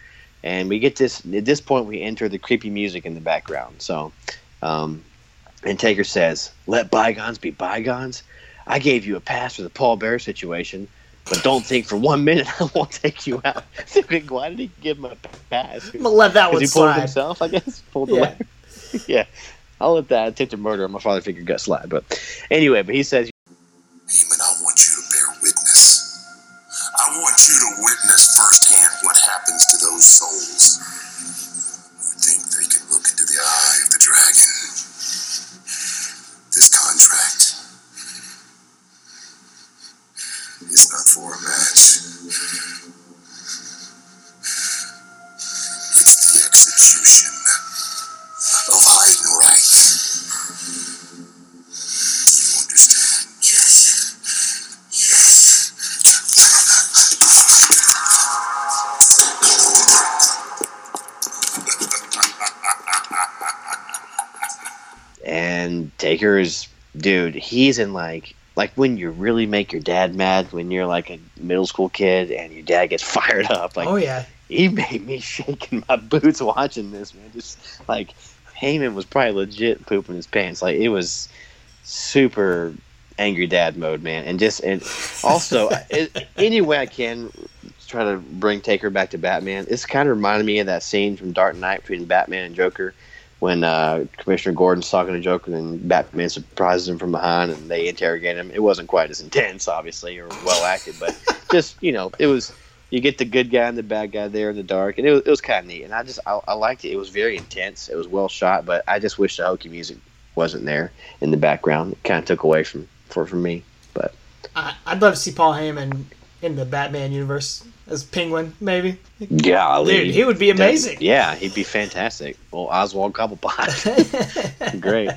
And we get this. At this point, we enter the creepy music in the background. So, um, and Taker says, "Let bygones be bygones. I gave you a pass for the Paul Bearer situation, but don't think for one minute I won't take you out." Why did he give him a pass? I'm gonna let that one Because he pulled slide. himself, I guess. Pulled the Yeah. lever. yeah. I'll let that attempted murder on my father figure gut slide. But anyway, but he says, Heyman, I want you to bear witness. I want you to witness firsthand what happens to those souls who think they can look into the eye of the dragon. Contract is not for a match. It's the execution of Heidenreich. Do you understand? Yes. Yes. and Taker is, dude, he's in like, like when you really make your dad mad when you're like a middle school kid and your dad gets fired up. Like, oh yeah. he made me shake in my boots watching this, man. Just like Heyman was probably legit pooping his pants. Like it was super angry dad mode, man. And just and also it, any way I can try to bring Taker back to Batman. This kind of reminded me of that scene from Dark Knight between Batman and Joker. When uh, Commissioner Gordon's talking to Joker, and then Batman surprises him from behind, and they interrogate him. It wasn't quite as intense, obviously, or well acted, but just you know, it was you get the good guy and the bad guy there in the dark, and it was, it was kind of neat. And I just I, I liked it. It was very intense. It was well shot, but I just wish the hokey music wasn't there in the background. It kind of took away from for from me. But I, I'd love to see Paul Heyman in the Batman universe as Penguin, maybe. yeah, Dude, he would be amazing. Yeah, he'd be fantastic. Well, Oswald Cobblepot, great.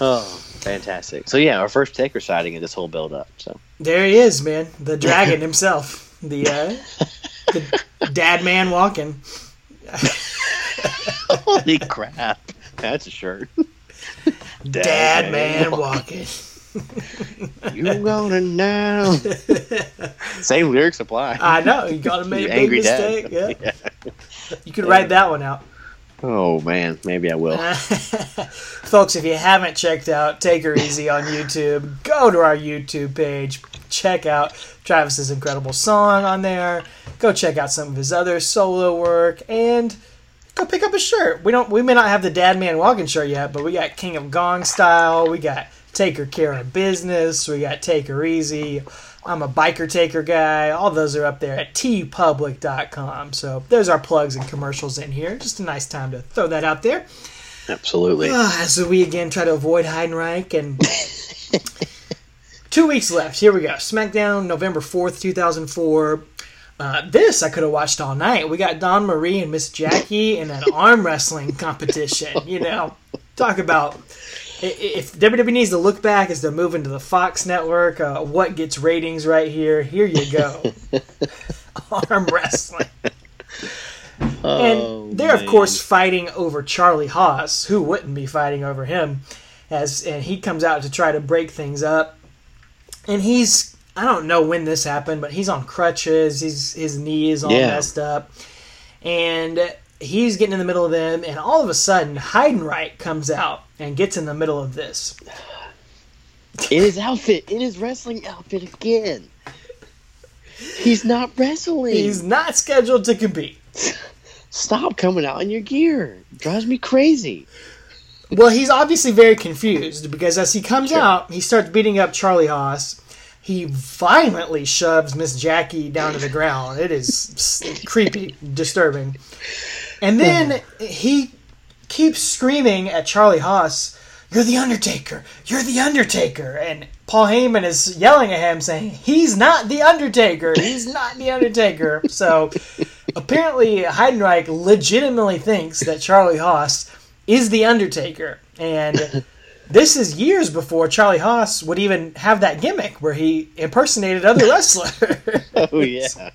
Oh, fantastic. So yeah, our first Taker sighting in this whole build up. So There he is, man. The dragon himself. The uh, the dad man walking. holy crap, that's a shirt. Dad man walking. You gonna know? Same lyrics apply. I know. You gotta make a big mistake. dad. Yeah. You could write that one out. Oh man, maybe I will. Folks, if you haven't checked out Take Her Easy on YouTube, go to our YouTube page. Check out Travis's incredible song on there. Go check out some of his other solo work and go pick up a shirt. We don't we may not have the Dad Man Walking shirt yet, but we got King of Gong style, we got Take Her Care of Business, we got Take Her Easy. I'm a biker taker guy. All those are up there at teepublic.com. So there's our plugs and commercials in here. Just a nice time to throw that out there. Absolutely. Ah, as we again try to avoid Heidenreich and two weeks left. Here we go. SmackDown, November fourth, two thousand four. Uh, this I could have watched all night. We got Dawn Marie and Miss Jackie in an arm wrestling competition. You know, talk about if WWE needs to look back as they're moving to the Fox network. Uh, what gets ratings right here? Here you go. arm wrestling. Oh, And they're of course fighting over Charlie Haas. Who wouldn't be fighting over him? As and he comes out to try to break things up. And he's I don't know when this happened, but he's on crutches. He's his knee is all Yeah. messed up. And he's getting in the middle of them and all of a sudden Heidenreich comes out and gets in the middle of this. in his outfit, in his wrestling outfit again. He's not wrestling. He's not scheduled to compete. Stop coming out in your gear. Drives me crazy. well, he's obviously very confused because as he comes out, he starts beating up Charlie Haas. He violently shoves Miss Jackie down to the ground. It is creepy, disturbing. And then he keeps screaming at Charlie Haas, You're the Undertaker! You're the Undertaker! And Paul Heyman is yelling at him, saying, He's not the Undertaker! He's not the Undertaker! So apparently, Heidenreich legitimately thinks that Charlie Haas is the Undertaker. And this is years before Charlie Haas would even have that gimmick where he impersonated other oh, wrestlers. Oh yeah.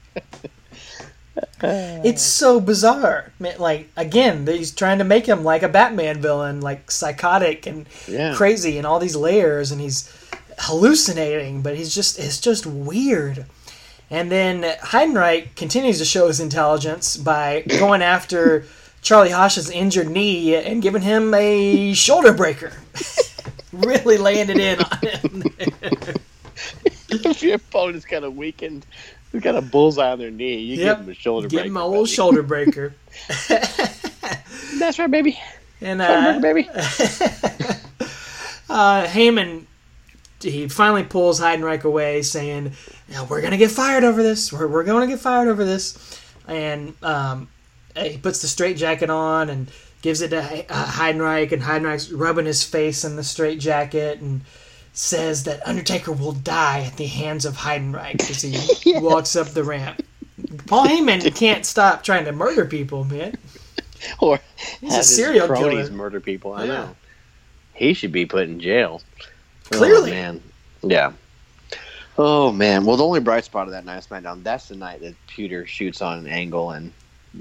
It's so bizarre. Man, Like again, he's trying to make him like a Batman villain, like psychotic and Yeah. crazy, and all these layers, and he's hallucinating. But he's just it's just weird. And then Heidenreich continues to show his intelligence by going after Charlie Haas's injured knee and giving him a shoulder breaker. really laying it in on him. if your opponent's kind of weakened, he's got a bullseye on their knee, you Yep. give him a shoulder Give break. him a old shoulder breaker. That's right, baby. And Shoulder uh, break, baby. uh, Heyman, he finally pulls Heidenreich away, saying, "Now we're gonna get fired over this. We're we're going to get fired over this." And um, he puts the straight jacket on and gives it to uh, Heidenreich, and Heidenreich's rubbing his face in the straight jacket and says that Undertaker will die at the hands of Heidenreich as he walks up the ramp. Paul Heyman can't stop trying to murder people, man. or He's a serial cronies killer. murder people. I Yeah. know. He should be put in jail. Clearly. Oh, man. Yeah. Oh man. Well, the only bright spot of that night SmackDown. That's the night that Puder shoots on an angle, and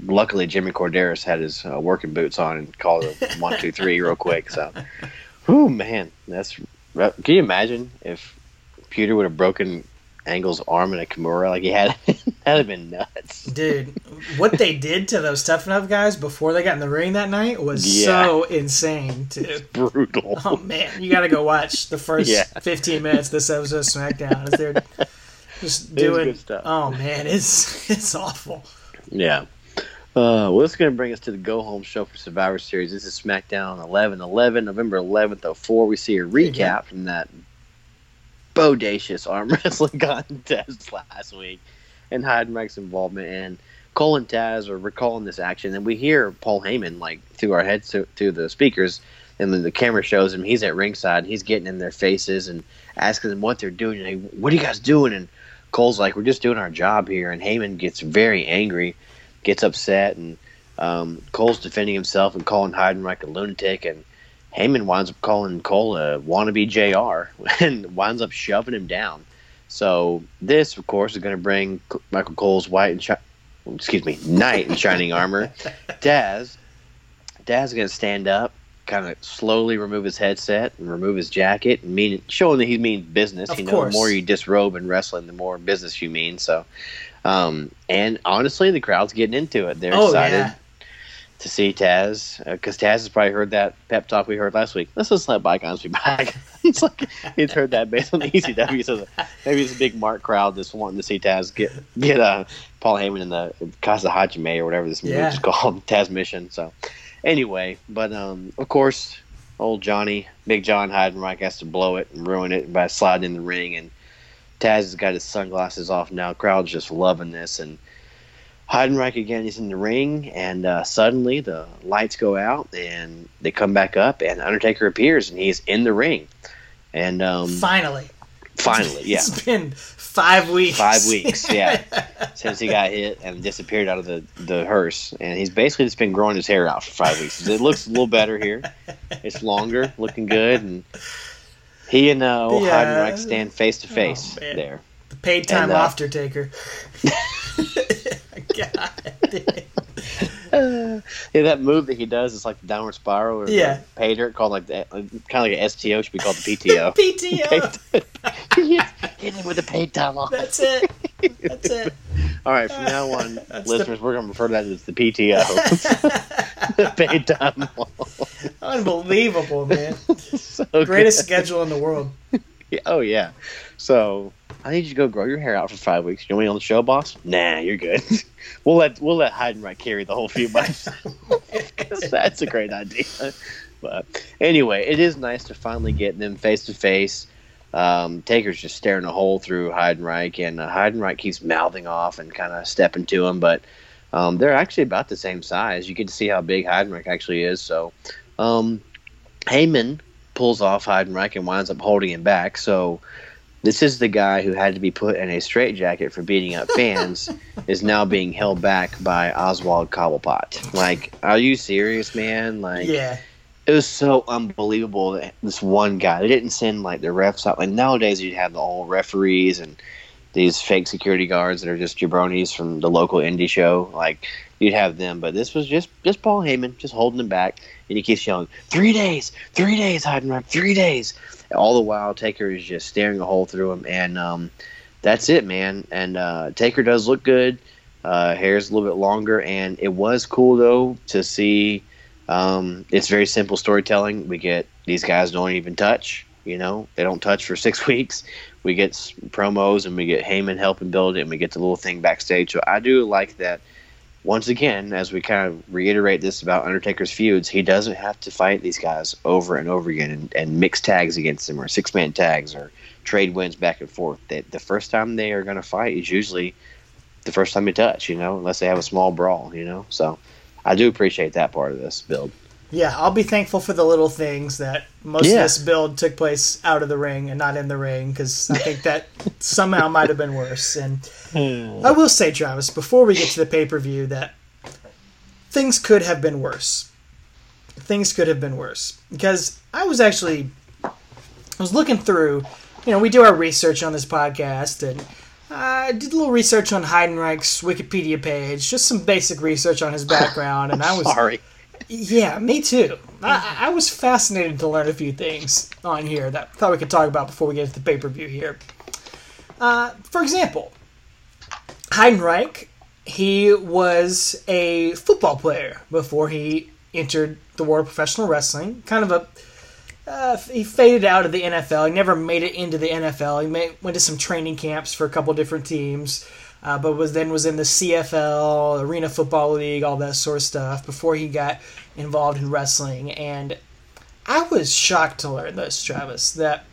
luckily Jimmy Korderas had his uh, working boots on and called it one, two, three real quick. So, oh man, that's. Can you imagine if Peter would have broken Angle's arm in a Kimura like he had? That'd have been nuts. Dude, what they did to those tough enough guys before they got in the ring that night was Yeah. so insane, too. Brutal. Oh man, you gotta go watch the first Yeah. 15 minutes of this episode of SmackDown. As they're just doing. Oh man, it's it's awful. Yeah. Uh, well, this is going to bring us to the go home show for Survivor Series. This is SmackDown 11 11, November 11th, 04. We see a recap from that bodacious arm wrestling contest last week and Heidenreich's involvement. And Cole and Taz are recalling this action. And we hear Paul Heyman, like, through our heads, to, through the speakers. And then the camera shows him. He's at ringside. And he's getting in their faces and asking them what they're doing. And hey, what are you guys doing? And Cole's like, we're just doing our job here. And Heyman gets very angry gets upset, and um, Cole's defending himself and calling Heidenreich a lunatic, and Heyman winds up calling Cole a wannabe JR and winds up shoving him down. So this, of course, is going to bring Michael Cole's white and shi- excuse me, knight in shining armor, Taz. Taz is going to stand up, kind of slowly remove his headset and remove his jacket, and mean showing that he means business. Of you know, course. the more you disrobe in wrestling, the more business you mean. So, um, and honestly, the crowd's getting into it. They're Oh, excited yeah. to see Taz because Taz has probably heard that pep talk we heard last week. Let's just let bygones be bygones. it's like he's heard that based on the ECW. So maybe it's a big Mark crowd just wanting to see Taz get get uh, Paul Heyman in the Katahajime or whatever this movie Yeah. is called, Taz Mission. So anyway, but um, of course, old Johnny, Big John Heidenreich has to blow it and ruin it by sliding in the ring and. Taz has got his sunglasses off now. Crowd's just loving this, and Heidenreich again is in the ring, and uh, suddenly the lights go out, and they come back up, and Undertaker appears, and he's in the ring, and um, Finally. finally, yeah, It's been five weeks. five weeks, yeah, since he got hit and disappeared out of the the hearse, and he's basically just been growing his hair out for five weeks. It looks a little better here. It's longer, looking good, and he and uh, Yeah. Heidenreich stand face to face Oh, there. The paid time And, uh, after taker. God. Yeah, that move that he does is like the downward spiral or Yeah. the pay dirt called like the kind of like an STO should be called the PTO. PTO. Hit him with the paid time off. That's it. That's it. All right, from now on, That's listeners, we're going to refer to that as the PTO, the paid time off. Unbelievable, man. So Greatest good. schedule in the world. Oh yeah. So I need you to go grow your hair out for five weeks. You want me on the show, boss? Nah, you're good. we'll let we'll let Heidenreich carry the whole few. 'Cause that's a great idea. But anyway, it is nice to finally get them face to face. Um, Taker's just staring a hole through Heidenreich, and uh, Heidenreich keeps mouthing off and kind of stepping to him, but um, they're actually about the same size. You get to see how big Heidenreich actually is. So um, Heyman pulls off Heidenreich and winds up holding him back. So this is the guy who had to be put in a straitjacket for beating up fans is now being held back by Oswald Cobblepot. Like, are you serious, man? Like, Yeah. it was so unbelievable that this one guy they didn't send like the refs out like nowadays you'd have the old referees and these fake security guards that are just jabronis from the local indie show like you'd have them but this was just just paul heyman just holding him back and he keeps yelling three days three days heidenreich three days all the while taker is just staring a hole through him and um, that's it man and uh, taker does look good uh, hair's a little bit longer and it was cool though to see um, it's very simple storytelling. We get these guys don't even touch. You know, they don't touch for six weeks. We get promos and we get Heyman helping build it, and we get the little thing backstage. So I do like that. Once again, as we kind of reiterate this about Undertaker's feuds, he doesn't have to fight these guys over and over again and, and mix tags against them or six man tags or trade wins back and forth. That the first time they are going to fight is usually the first time you touch. You know, unless they have a small brawl. You know, so I do appreciate that part of this build. Yeah, I'll be thankful for the little things that most Yeah. of this build took place out of the ring and not in the ring because I think that somehow might have been worse. And hmm. I will say, Travis, before we get to the pay per view, that things could have been worse. Things could have been worse because I was actually I was looking through. You know, we do our research on this podcast and. I did a little research on Heidenreich's Wikipedia page, just some basic research on his background, and I was Sorry. Yeah, me too. I, I was fascinated to learn a few things on here that I thought we could talk about before we get to the pay per view here. Uh, for example, Heidenreich, he was a football player before he entered the world of professional wrestling. Kind of a uh, he faded out of the NFL. He never made it into the NFL. He made, went to some training camps for a couple different teams, uh, but was then was in the CFL, Arena Football League, all that sort of stuff before he got involved in wrestling. And I was shocked to learn this, Travis, that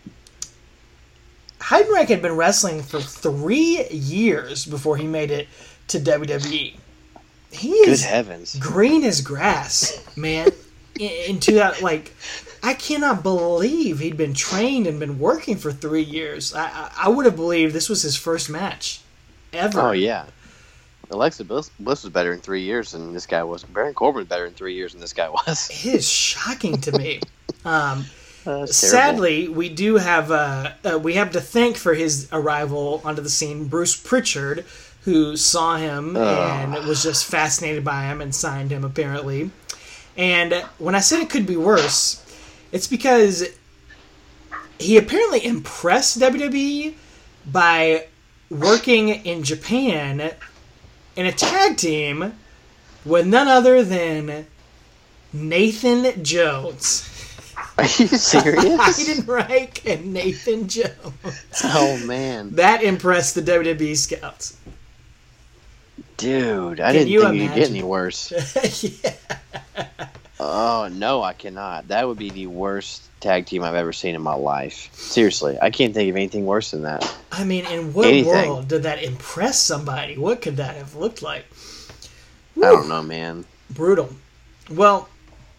Heidenreich had been wrestling for three years before he made it to WWE. He Good is heavens. green as grass, man. in- Into that, like, I cannot believe he'd been trained and been working for three years. I, I, I would have believed this was his first match ever. Oh yeah. Alexa Bliss, Bliss was better in three years than this guy was. Baron Corbin was better in three years than this guy was. It is shocking to me. Um, Uh, sadly, we do have uh, uh, we have to thank for his arrival onto the scene Bruce Pritchard, who saw him and was just fascinated by him and signed him apparently. And when I said it could be worse, it's because he apparently impressed WWE by working in Japan in a tag team with none other than Nathan Jones. Are you serious? Heidenreich and Nathan Jones. oh man, That impressed the WWE scouts. dude, I Can didn't you think you could get any worse. yeah. Oh no, I cannot. That would be the worst tag team I've ever seen in my life. Seriously, I can't think of anything worse than that. I mean, in what Anything. world did that impress somebody? What could that have looked like? I don't know, man. Brutal. Well,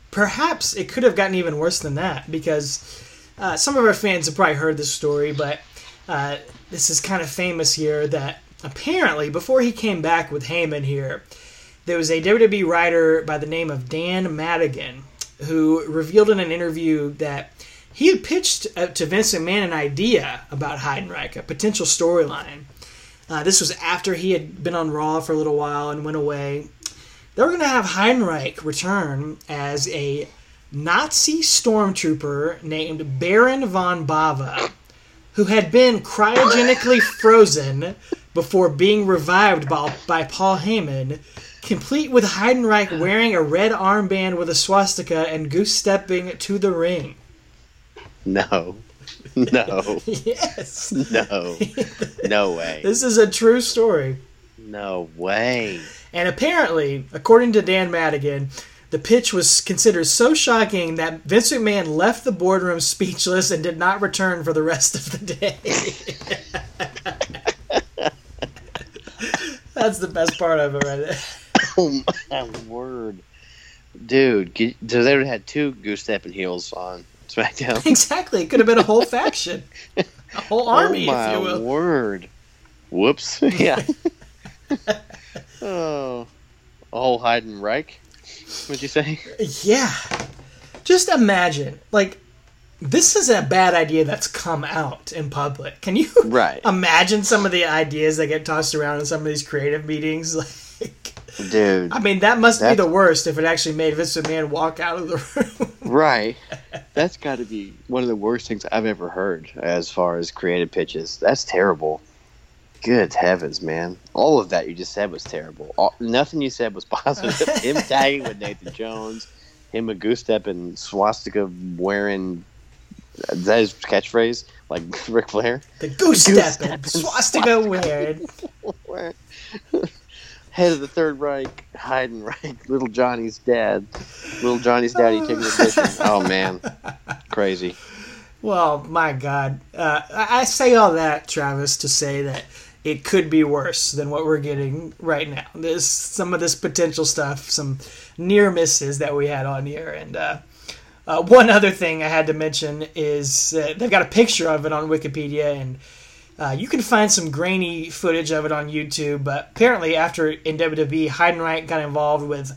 perhaps it could have gotten even worse than that because uh, some of our fans have probably heard this story, but uh, this is kind of famous here that apparently before he came back with Heyman here, there was a WWE writer by the name of Dan Madigan who revealed in an interview that he had pitched uh, to Vince McMahon an idea about Heidenreich, a potential storyline. Uh, this was after he had been on Raw for a little while and went away. They were going to have Heinrich return as a Nazi stormtrooper named Baron von Bava, who had been cryogenically frozen before being revived by, by Paul Heyman, complete with Heidenreich wearing a red armband with a swastika and goose stepping to the ring. No, no, Yes. no, no way, This is a true story. no way. And apparently, according to Dan Madigan, The pitch was considered so shocking that Vince McMahon left the boardroom speechless and did not return for the rest of the day. That's the best part of it right there. Oh my word, dude! So they would have had two goose stepping heels on SmackDown. Exactly. It could have been a whole faction, a whole oh, army, oh my if you will. word! Whoops! yeah. oh, oh, Heidenreich. What'd you say? Yeah. Just imagine, like, this is a bad idea that's come out in public. Can you Right. imagine some of the ideas that get tossed around in some of these creative meetings? Like, Dude, I mean, that must be the worst if it actually made Vince McMahon walk out of the room. right? That's got to be one of the worst things I've ever heard as far as creative pitches. That's terrible. Good heavens, man! All of that you just said was terrible. All, nothing you said was positive. him tagging with Nathan Jones, him a goose step and swastika wearing. Is that his catchphrase? Like Ric Flair? the goose Goose step step and and swastika weird. Head of the Third Reich, Heidenreich, Little Johnny's dad, Little Johnny's daddy taking the mission. Oh man, crazy. Well, my God. Uh, I I say all that, Travis, to say that it could be worse than what we're getting right now. There's some of this potential stuff, some near misses that we had on here. And uh, uh, one other thing I had to mention is uh, they've got a picture of it on Wikipedia, and uh, you can find some grainy footage of it on YouTube. But apparently, after in WWE, Heidenreich got involved with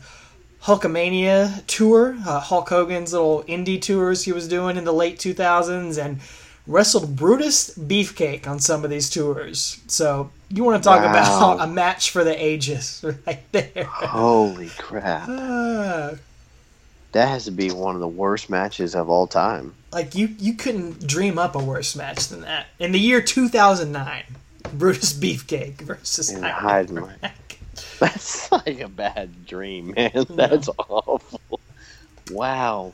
Hulkamania tour, uh, Hulk Hogan's little indie tours he was doing in the late 2000s, and wrestled Brutus Beefcake on some of these tours. So you want to talk Wow. about a match for the ages right there. Holy crap! Uh, That has to be one of the worst matches of all time. like you, you couldn't dream up a worse match than that. In the year 2009, Brutus Beefcake versus And Heidenreich. Heidenreich. That's like a bad dream, man. That's awful. Wow.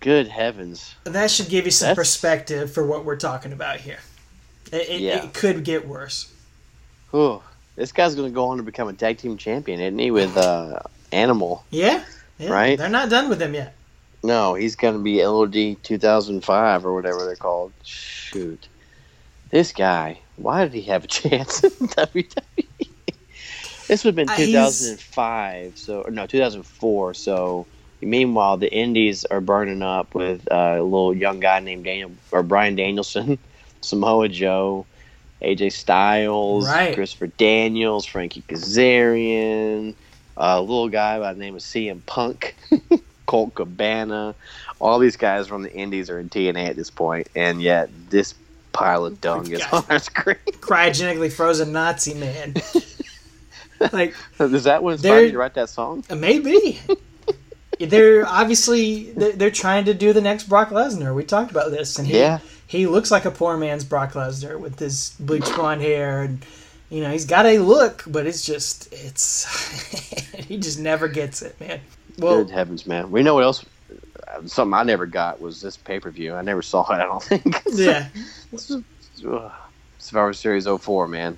Good heavens. That should give you some That's- perspective for what we're talking about here. It, it, Yeah. it could get worse. Whew. This guy's going to go on to become a tag team champion, isn't he? With uh, Animal. Yeah, yeah. Right? They're not done with him yet. No, he's going to be LOD 2005 or whatever they're called. Shoot. This guy, why did he have a chance in WWE? This would have Uh, been he's- 2005, so no, 2004. So meanwhile, the Indies are burning up with uh, a little young guy named Daniel or Bryan Danielson, Samoa Joe, AJ Styles, Right. Christopher Daniels, Frankie Kazarian, a little guy by the name of CM Punk, Colt Cabana. All these guys from the Indies are in TNA at this point, and yet this pile of oh dung is on our screen. Cryogenically frozen Nazi man. like Is that what inspired you to write that song? Uh, maybe they're obviously they're, they're trying to do the next Brock Lesnar. We talked about this, and he Yeah. he looks like a poor man's Brock Lesnar with his bleached blonde hair and. You know, he's got a look, but it's just, it's, he just never gets it, man. Well, Good heavens, man. We know what else. uh, Something I never got was this pay per view. I never saw it. I don't think. yeah. Survivor Series 04, man.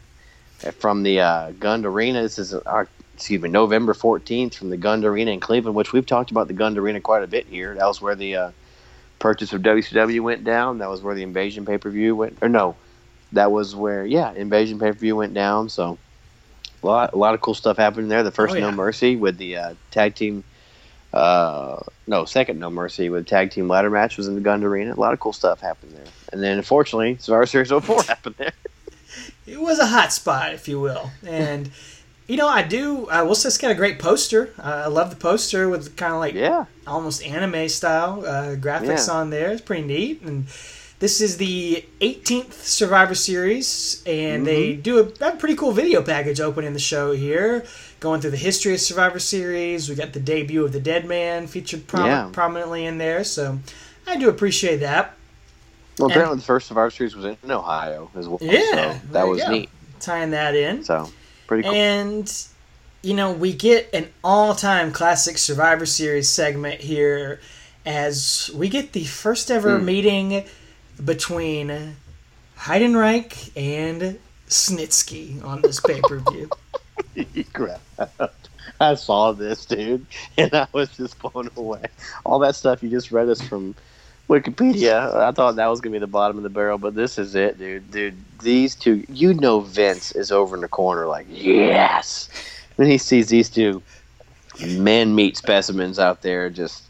Uh, From the uh, Gund Arena. This is our, excuse me, November 14th from the Gund Arena in Cleveland, which we've talked about the Gund Arena quite a bit here. That was where the uh, purchase of WCW went down. That was where the Invasion pay per view went. Or no, that was where yeah, Invasion pay per view went down. So a lot, a lot of cool stuff happened there. The first Oh, yeah. No Mercy with the uh, tag team. Uh, no, second No Mercy with tag team ladder match was in the Gund Arena. A lot of cool stuff happened there. And then unfortunately, Survivor Series 04 happened there. it was a hot spot, if you will. And you know, I do. I will say it's got a great poster. Uh, I love the poster with kind of like Yeah. almost anime style uh, graphics Yeah. on there. It's pretty neat. And this is the 18th Survivor Series, and they Mm-hmm. do a, a pretty cool video package opening the show here, going through the history of Survivor Series. We got the debut of the Dead Man featured prom- Yeah. prominently in there, so I do appreciate that. Well, And- apparently the first Survivor Series was in Ohio as well. Yeah, So that was go. neat. Tying that in. So pretty cool. And you know, we get an all-time classic Survivor Series segment here as we get the first ever Hmm. meeting between Heidenreich and Snitsky on this pay-per-view. Crap. I saw this, dude, and I was just blown away. All that stuff you just read us from Wikipedia. I thought that was gonna be the bottom of the barrel, but this is it, dude. Dude, these two, you know, Vince is over in the corner, like yes. When he sees these two man meat specimens out there, just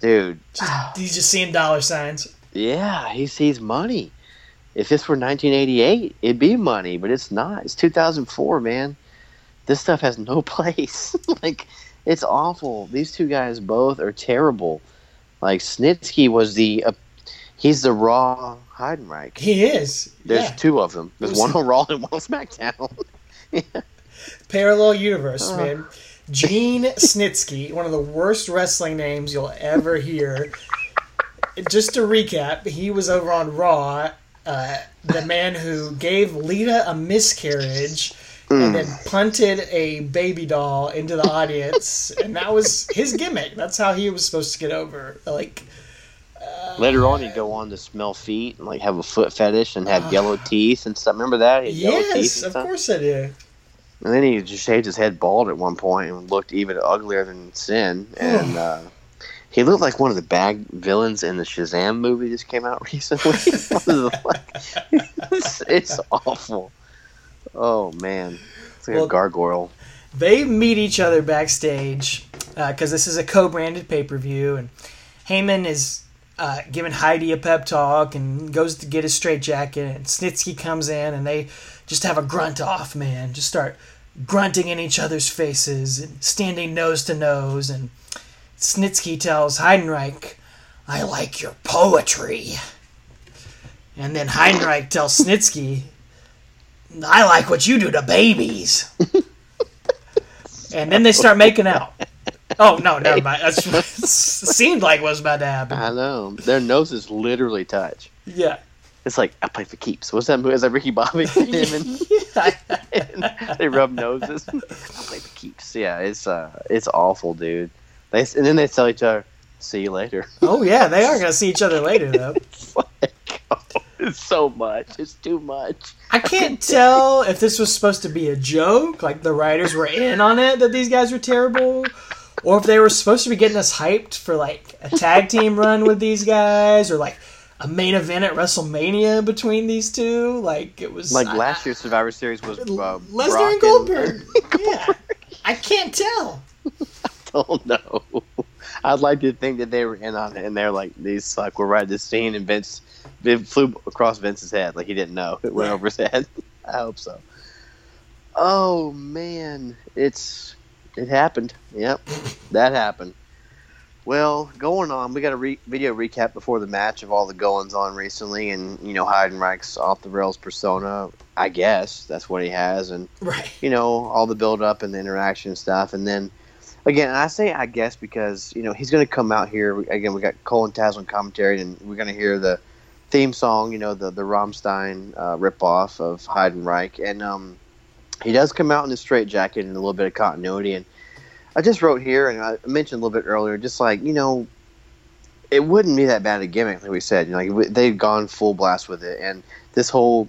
dude, Just, he's just seeing dollar signs. Yeah, he sees money. If this were 1988, it'd be money, but it's not. It's 2004, man. This stuff has no place. like, it's awful. These two guys both are terrible. Like, Snitsky was the. Uh, he's the raw Heidenreich. He is. There's yeah. two of them. There's one on Raw and one on SmackDown. Parallel universe, Uh. man. Gene Snitsky, one of the worst wrestling names you'll ever hear. Just to recap, he was over on Raw, uh, the man who gave Lita a miscarriage and then punted a baby doll into the audience, and that was his gimmick. That's how he was supposed to get over. Like, Later on, he'd go on to smell feet and like have a foot fetish and have yellow teeth and stuff. Remember that? He had teeth yes, of stuff? course I do. And then he just shaved his head bald at one point and looked even uglier than Sin. And uh, he looked like one of the bad villains in the Shazam movie just came out recently. One of the, like, it's, it's awful. Oh man, it's like Well- a gargoyle. they meet each other backstage because this is a co-branded pay-per-view and Heyman is uh, giving Heidi a pep talk and goes to get his straitjacket and Snitsky comes in and they just have a grunt off man just start grunting in each other's faces and standing nose to nose and Snitsky tells Heidenreich I like your poetry and then Heidenreich tells Snitsky I like what you do to babies and then they start making out. Oh no, never mind. That's what seemed like was about to happen. I know their noses literally touch. Yeah, It's like I play for keeps. What's that movie? Is that Ricky Bobby? And- they rub noses. I play for keeps. Yeah, it's uh, it's awful, dude. They and then they tell each other, "See you later." Oh yeah, they are gonna see each other later though. It's like, oh, it's so much. It's too much. I can't tell if this was supposed to be a joke, like the writers were in on it that these guys were terrible, or if they were supposed to be getting us hyped for like a tag team run with these guys, or like a main event at WrestleMania between these two. Like it was Like I- last year's Survivor Series was uh, Lesnar Brock and Goldberg. yeah, I can't tell. Oh no. I'd like to think that they were in on it, and they're like, "These suck." We're right at this scene, and Vince, it flew across Vince's head like he didn't know. It went over his head. I hope so. Oh man, it's it happened. Yep, that happened. Well, going on, we got a re- video recap before the match of all the goings on recently, and you know Heidenreich's off the rails persona. I guess that's what he has, and Right. you know all the build up and the interaction and stuff, and then again, I say I guess because you know he's going to come out here again. We got Cole and commentary, and we're going to hear the theme song, you know, the the Rammstein uh, ripoff of Heidenreich, and um, he does come out in a straight jacket and a little bit of continuity. And I just wrote here, and I mentioned a little bit earlier, just like you know, it wouldn't be that bad a gimmick, like we said. You know, like they've gone full blast with it, and this whole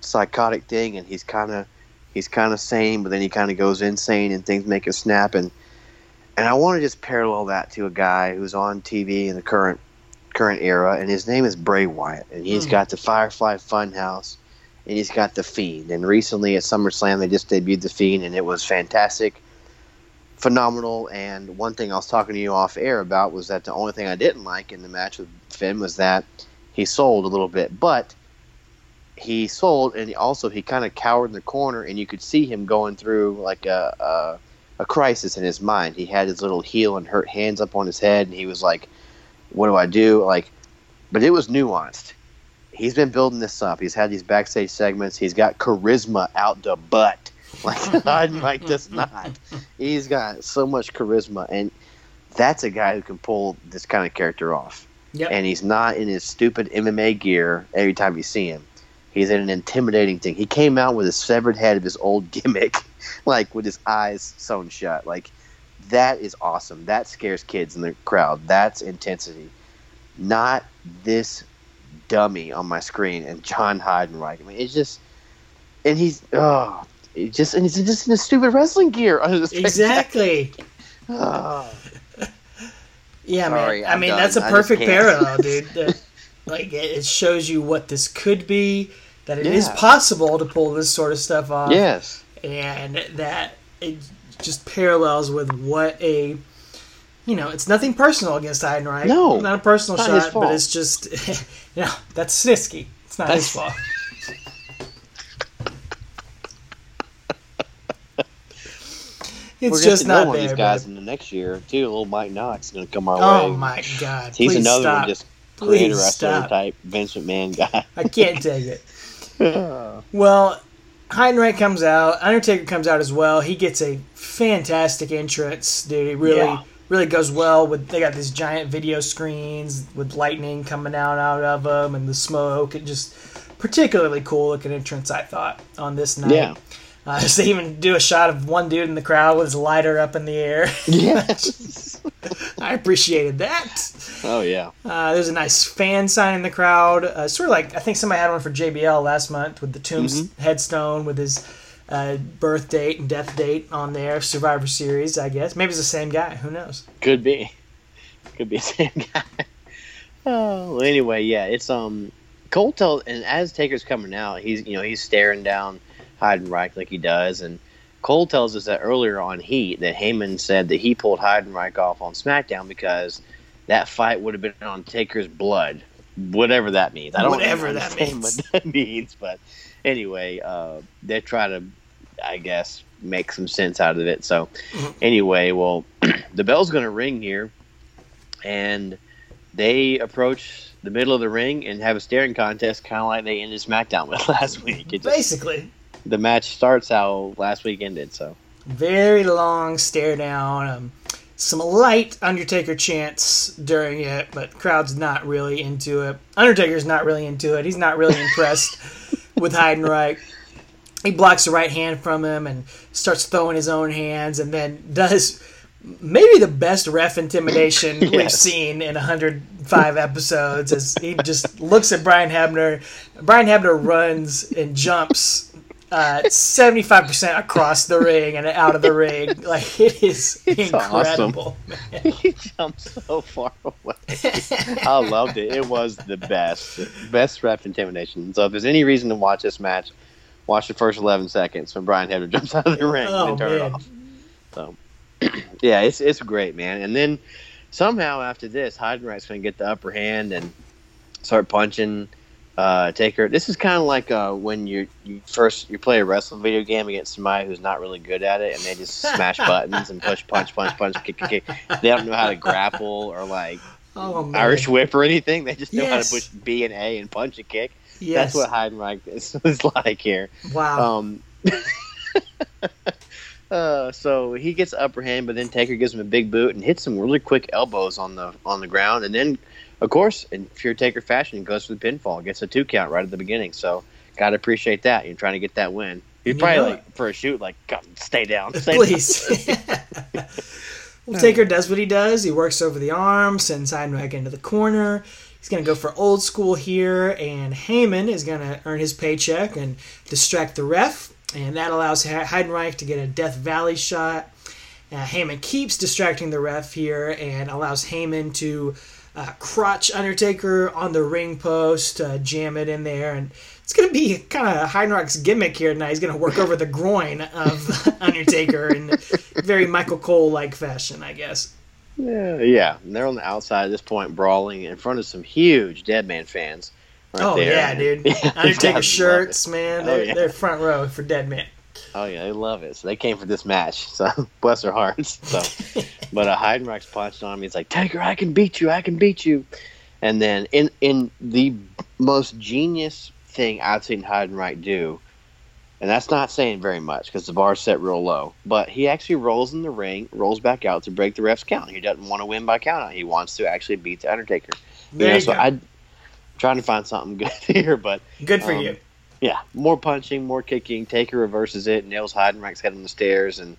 psychotic thing, and he's kind of he's kind of sane, but then he kind of goes insane, and things make him snap, and and I want to just parallel that to a guy who's on TV in the current current era, and his name is Bray Wyatt, and he's Hmm. got the Firefly Funhouse, and he's got the Fiend, and recently at SummerSlam they just debuted the Fiend, and it was fantastic, phenomenal. And one thing I was talking to you off air about was that the only thing I didn't like in the match with Finn was that he sold a little bit, but he sold, and also he kind of cowered in the corner, and you could see him going through like a. a a crisis in his mind. He had his little heel and hurt hands up on his head, and he was like, "What do I do?" Like, but it was nuanced. He's been building this up. He's had these backstage segments. He's got charisma out the butt. Like Heidenreich does not. He's got so much charisma, and that's a guy who can pull this kind of character off. Yep. And he's not in his stupid MMA gear every time you see him. He's in an intimidating thing. He came out with a severed head of his old gimmick, like with his eyes sewn shut. Like that is awesome. That scares kids in the crowd. That's intensity. Not this dummy on my screen and John Heidenreich. I mean, it's just, and he's oh, He just and he's just in his stupid wrestling gear. Exactly. Oh. Yeah, Sorry, man. I I'm mean, done. that's a perfect parallel, dude. Like, it shows you what this could be, that it is Yeah. possible to pull this sort of stuff off. yes. and that it just parallels with what a you know it's nothing personal against Heidenreich. No, not a personal not shot, but it's just you know that's Snitsky. It's not his fault. We're It's gonna just not one of these guys babe. in the next year too. Little Mike Knox is going to come our Oh way. Oh my god! He's another stop. one, just creator wrestler stop. type Vince McMahon guy. I can't take it. Well, Heidenreich comes out. Undertaker comes out as well. He gets a fantastic entrance, dude. He really, Yeah. really goes well with. They got these giant video screens with lightning coming out out of them and the smoke. And just particularly cool looking entrance, I thought, on this night. Yeah. Uh, they even do a shot of one dude in the crowd with his lighter up in the air. yes. I appreciated that. Oh yeah. Uh, there's a nice fan sign in the crowd. Uh, sort of like I think somebody had one for JBL last month with the tombs Mm-hmm. headstone with his uh, birth date and death date on there. Survivor Series, I guess. Maybe it's the same guy. Who knows? Could be. Could be the same guy. Oh, well, anyway, yeah, it's um Cole tells and as Taker's coming out, he's you know, he's staring down Heidenreich like he does and Cole tells us that earlier on Heat that Heyman said that he pulled Heidenreich off on SmackDown because that fight would have been on Taker's blood, whatever that means. I don't Whatever that means. what that means, but anyway, uh, they try to, I guess, make some sense out of it. So Mm-hmm. anyway, well, the bell's going to ring here, and they approach the middle of the ring and have a staring contest, kind of like they ended SmackDown with last week. Just, Basically, the match starts how last week ended. So very long stare down. Um, some light Undertaker chants during it, but crowd's not really into it. Undertaker's not really into it. He's not really impressed with Heidenreich. He blocks the right hand from him and starts throwing his own hands, and then does maybe the best ref intimidation we've seen in 105 episodes. As he just looks at Brian Hebner. Brian Hebner runs and jumps uh, 75% across the ring and out of the ring. Like, it is It's awesome. incredible. he jumped so far away. I loved it. It was the best, best ref intimidation. So if there's any reason to watch this match, watch the first 11 seconds when Brian Hebner jumps out of the ring Oh, and turn it off. So yeah, it's it's great, man. And then somehow after this, Heidenreich's going to get the upper hand and start punching uh, Taker. This is kind of like uh, when you you first you play a wrestling video game against somebody who's not really good at it, and they just smash buttons and push, punch, punch, punch, kick, kick, kick. They don't know how to grapple or like Oh. Irish whip or anything. They just know Yes. how to push B and A and punch and kick. Yes. That's what Heidenreich is, is like here. wow. Um, uh, so he gets upper hand, but then Taker gives him a big boot and hits some really quick elbows on the on the ground, and then, of course, in pure Taker fashion, he goes for the pinfall, gets a two count right at the beginning. So, gotta appreciate that. You're trying to get that win. You're You probably know like for a shoot, like God, stay down, stay Please. well, Taker does what he does. He works over the arm, sends Heidenreich into the corner. He's going to go for old school here, and Heyman is going to earn his paycheck and distract the ref, and that allows He- Heidenreich to get a Death Valley shot. Uh, Heyman keeps distracting the ref here and allows Heyman to uh, crotch Undertaker on the ring post, uh, jam it in there, and it's going to be kind of Heidenreich's gimmick here tonight. He's going to work over the groin of Undertaker in very Michael Cole like fashion, I guess. Yeah, yeah. And they're on the outside at this point, brawling in front of some huge Deadman fans. Right oh there. yeah, dude! Yeah, they gotta Undertaker shirts, man. Oh, They're, yeah. they're front row for Dead Man. Oh yeah, they love it. So they came for this match. So bless their hearts. So, but uh, Heidenreich's punched on me. He's like, Taker, I can beat you. I can beat you. And then in in the most genius thing I've seen Heidenreich do, and that's not saying very much because the bar's set real low. But he actually rolls in the ring, rolls back out to break the ref's count. He doesn't want to win by count out. He wants to actually beat the Undertaker. You There know, you so go. I trying to find something good here, but Good for um, you. Yeah, more punching, more kicking. Taker reverses it, nails Heidenreich's head on the stairs, and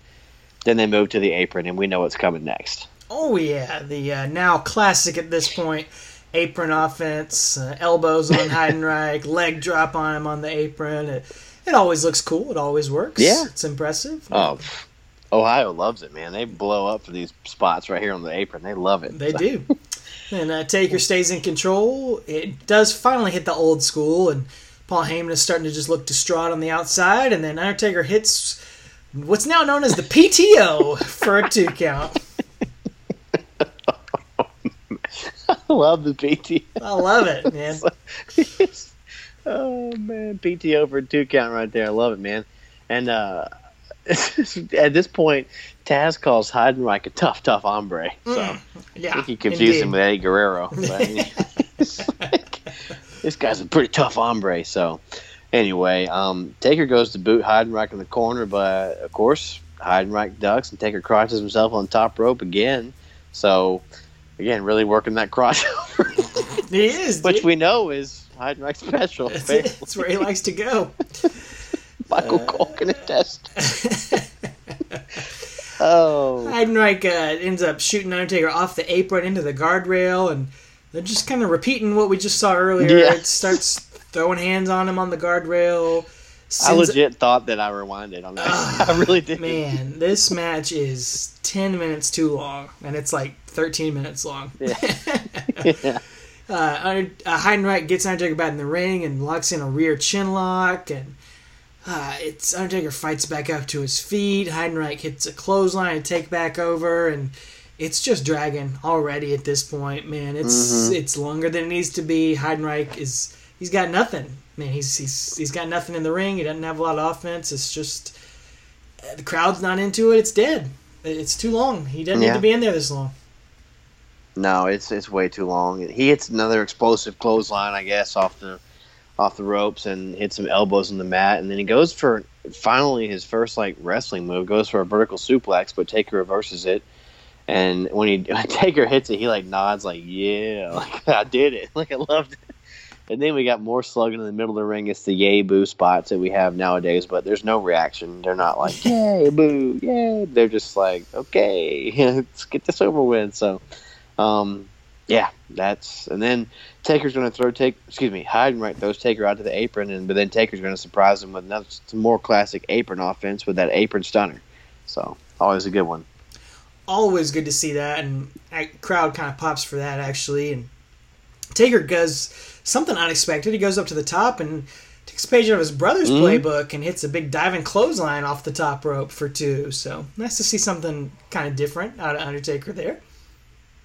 then they move to the apron, and we know what's coming next. Oh yeah, the uh, now classic at this point apron offense, uh, elbows on Heidenreich, leg drop on him on the apron. Uh, It always looks cool. It always works. Yeah. It's impressive. Oh, Ohio loves it, man. They blow up for these spots right here on the apron. They love it. They So- do. And uh, Taker stays in control. It does finally hit the old school, and Paul Heyman is starting to just look distraught on the outside. And then Undertaker hits what's now known as the PTO for a two count. I love the PTO. I love it, man. oh man, PTO for a two count right there. I love it, man. And uh, at this point, Taz calls Heidenreich a tough, tough hombre. So I Yeah, think he confused him with Eddie Guerrero. But, I mean, it's like, this guy's a pretty tough hombre. So anyway, um, Taker goes to boot Heidenreich in the corner, but of course Heidenreich ducks and Taker crotches himself on top rope again. So again, really working that crossover, He is, which dude. we know is Heidenreich's special. That's, it. That's where he likes to go. Michael Cole can attest. oh, Heidenreich uh, ends up shooting Undertaker off the apron into the guardrail, and they're just kind of repeating what we just saw earlier. Yeah. It starts throwing hands on him on the guardrail. I legit thought that I rewinded on that. I really did. Man, this match is 10 minutes too long, and it's like 13 minutes long. Yeah. Uh, Under- uh, Heidenreich gets Undertaker back in the ring and locks in a rear chin lock, and uh, it's Undertaker fights back up to his feet. Heidenreich hits a clothesline and take back over, and it's just dragging already at this point. Man, it's it's longer than it needs to be. Heidenreich is he's got nothing. Man, he's he's he's got nothing in the ring. He doesn't have a lot of offense. It's just uh, the crowd's not into it. It's dead. It's too long. He doesn't need to be in there this long. No, it's it's way too long. He hits another explosive clothesline, I guess, off the off the ropes and hits some elbows on the mat, and then he goes for finally his first like wrestling move. Goes for a vertical suplex, but Taker reverses it. And when he when Taker hits it, he like nods like, "Yeah, like I did it, like I loved it." And then we got more slugging in the middle of the ring. It's the yay boo spots that we have nowadays, but there's no reaction. They're not like yay boo, yay. They're just like, okay, let's get this over with. So, um, yeah, that's and then Taker's going to throw take excuse me Heidenreich throws Taker out to the apron, and but then Taker's going to surprise him with another some more classic apron offense with that apron stunner. So always a good one. Always good to see that, and crowd kind of pops for that actually. And Taker does something unexpected. He goes up to the top and takes a page out of his brother's Mhm. playbook and hits a big diving clothesline off the top rope for two. So nice to see something kind of different out of Undertaker there.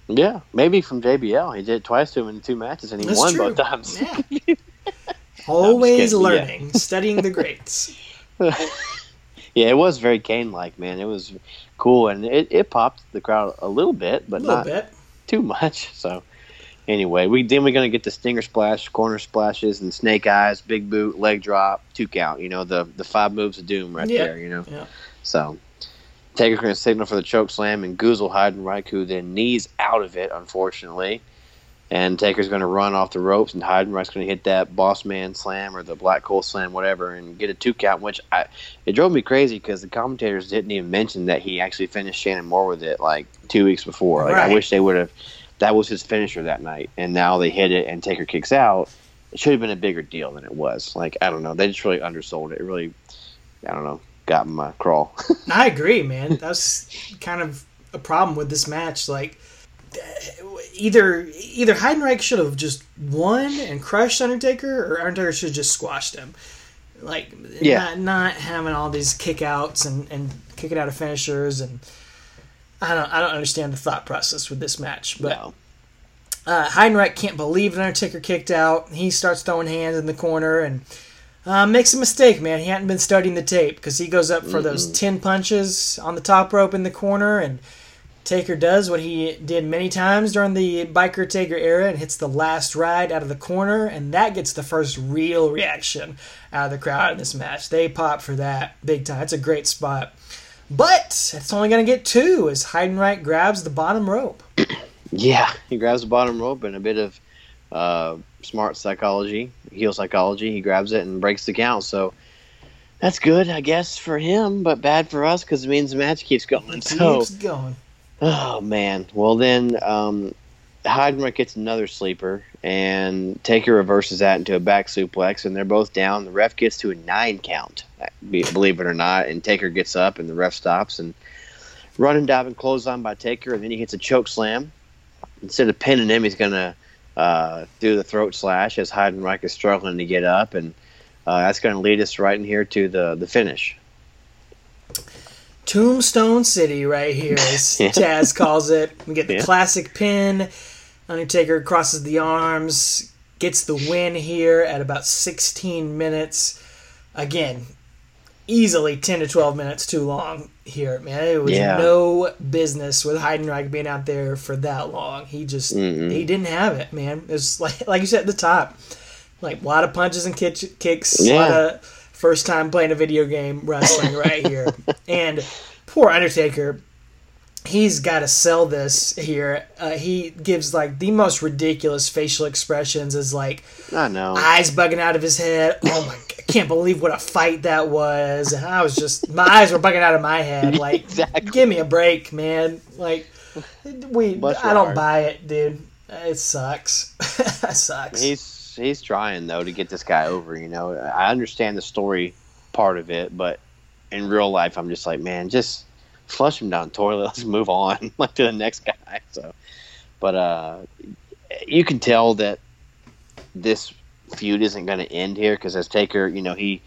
Yeah, maybe from JBL. He did it twice to him in two matches, and he That's won true. both times. Yeah. Always kidding, yeah. learning, studying the greats. yeah, it was very Kane like, man. It was cool, and it, it popped the crowd a little bit, but little not bit. too much. So anyway, we then we're gonna get the stinger splash, corner splashes, and snake eyes, big boot, leg drop, two count. You know the the five moves of doom right Yeah. there. You know. Yeah. So Taker's gonna signal for the choke slam, and Goozle Heidenreich, who then knees out of it, unfortunately. And Taker's going to run off the ropes, and Heidenreich's going to hit that Boss Man slam or the Black Hole slam, whatever, and get a two count. Which I, it drove me crazy because the commentators didn't even mention that he actually finished Shannon Moore with it like two weeks before. Like Right. I wish they would have. That was his finisher that night, and now they hit it, and Taker kicks out. It should have been a bigger deal than it was. Like I don't know, they just really undersold it. It really, I don't know, got my crawl. I agree, man. That's kind of a problem with this match. Like, either either Heidenreich should have just won and crushed Undertaker, or Undertaker should have just squashed him. Like, Yeah. not, not having all these kickouts and and kicking out of finishers, and I don't I don't understand the thought process with this match. But no. uh, Heidenreich can't believe that Undertaker kicked out. He starts throwing hands in the corner and uh, makes a mistake, man. He hadn't been studying the tape because he goes up for those 10 punches on the top rope in the corner and Taker does what he did many times during the Biker Taker era and hits the last ride out of the corner, and that gets the first real reaction out of the crowd in this match. They pop for that big time. It's a great spot. But it's only going to get two as Heidenreich grabs the bottom rope. Yeah, he grabs the bottom rope and a bit of uh, smart psychology, heel psychology. He grabs it and breaks the count. So that's good, I guess, for him, but bad for us because it means the match keeps going. So, Keeps going. Oh man. Well then, um, Heidenreich gets another sleeper, and Taker reverses that into a back suplex, and they're both down. The ref gets to a nine count, believe it or not, and Taker gets up, and the ref stops, and Run and running diving clothesline by Taker, and then he hits a choke slam. Instead of pinning him, he's gonna uh, do the throat slash as Heidenreich is struggling to get up, and uh, that's going to lead us right in here to the the finish. Tombstone City, right here, as Yeah. Taz calls it. We get the Yeah. classic pin. Undertaker crosses the arms, gets the win here at about 16 minutes. Again, easily 10 to 12 minutes too long here, man. It was Yeah. no business with Heidenreich being out there for that long. He just Mm-mm. he didn't have it, man. It was like like you said at the top, like a lot of punches and kick, kicks, a lot Yeah. of first time playing a video game wrestling right here. And poor Undertaker, he's got to sell this here. Uh, he gives like the most ridiculous facial expressions, as like I know. eyes bugging out of his head. Oh my! I can't believe what a fight that was. And I was just my eyes were bugging out of my head. Like, Exactly. give me a break, man. Like, we Bless I don't heart. buy it, dude. It sucks. it sucks. He's he's trying though to get this guy over. You know, I understand the story part of it, but in real life, I'm just like, man, just flush him down toilet. Let's move on, like to the next guy. So, but uh, you can tell that this feud isn't going to end here because as Taker, you know, he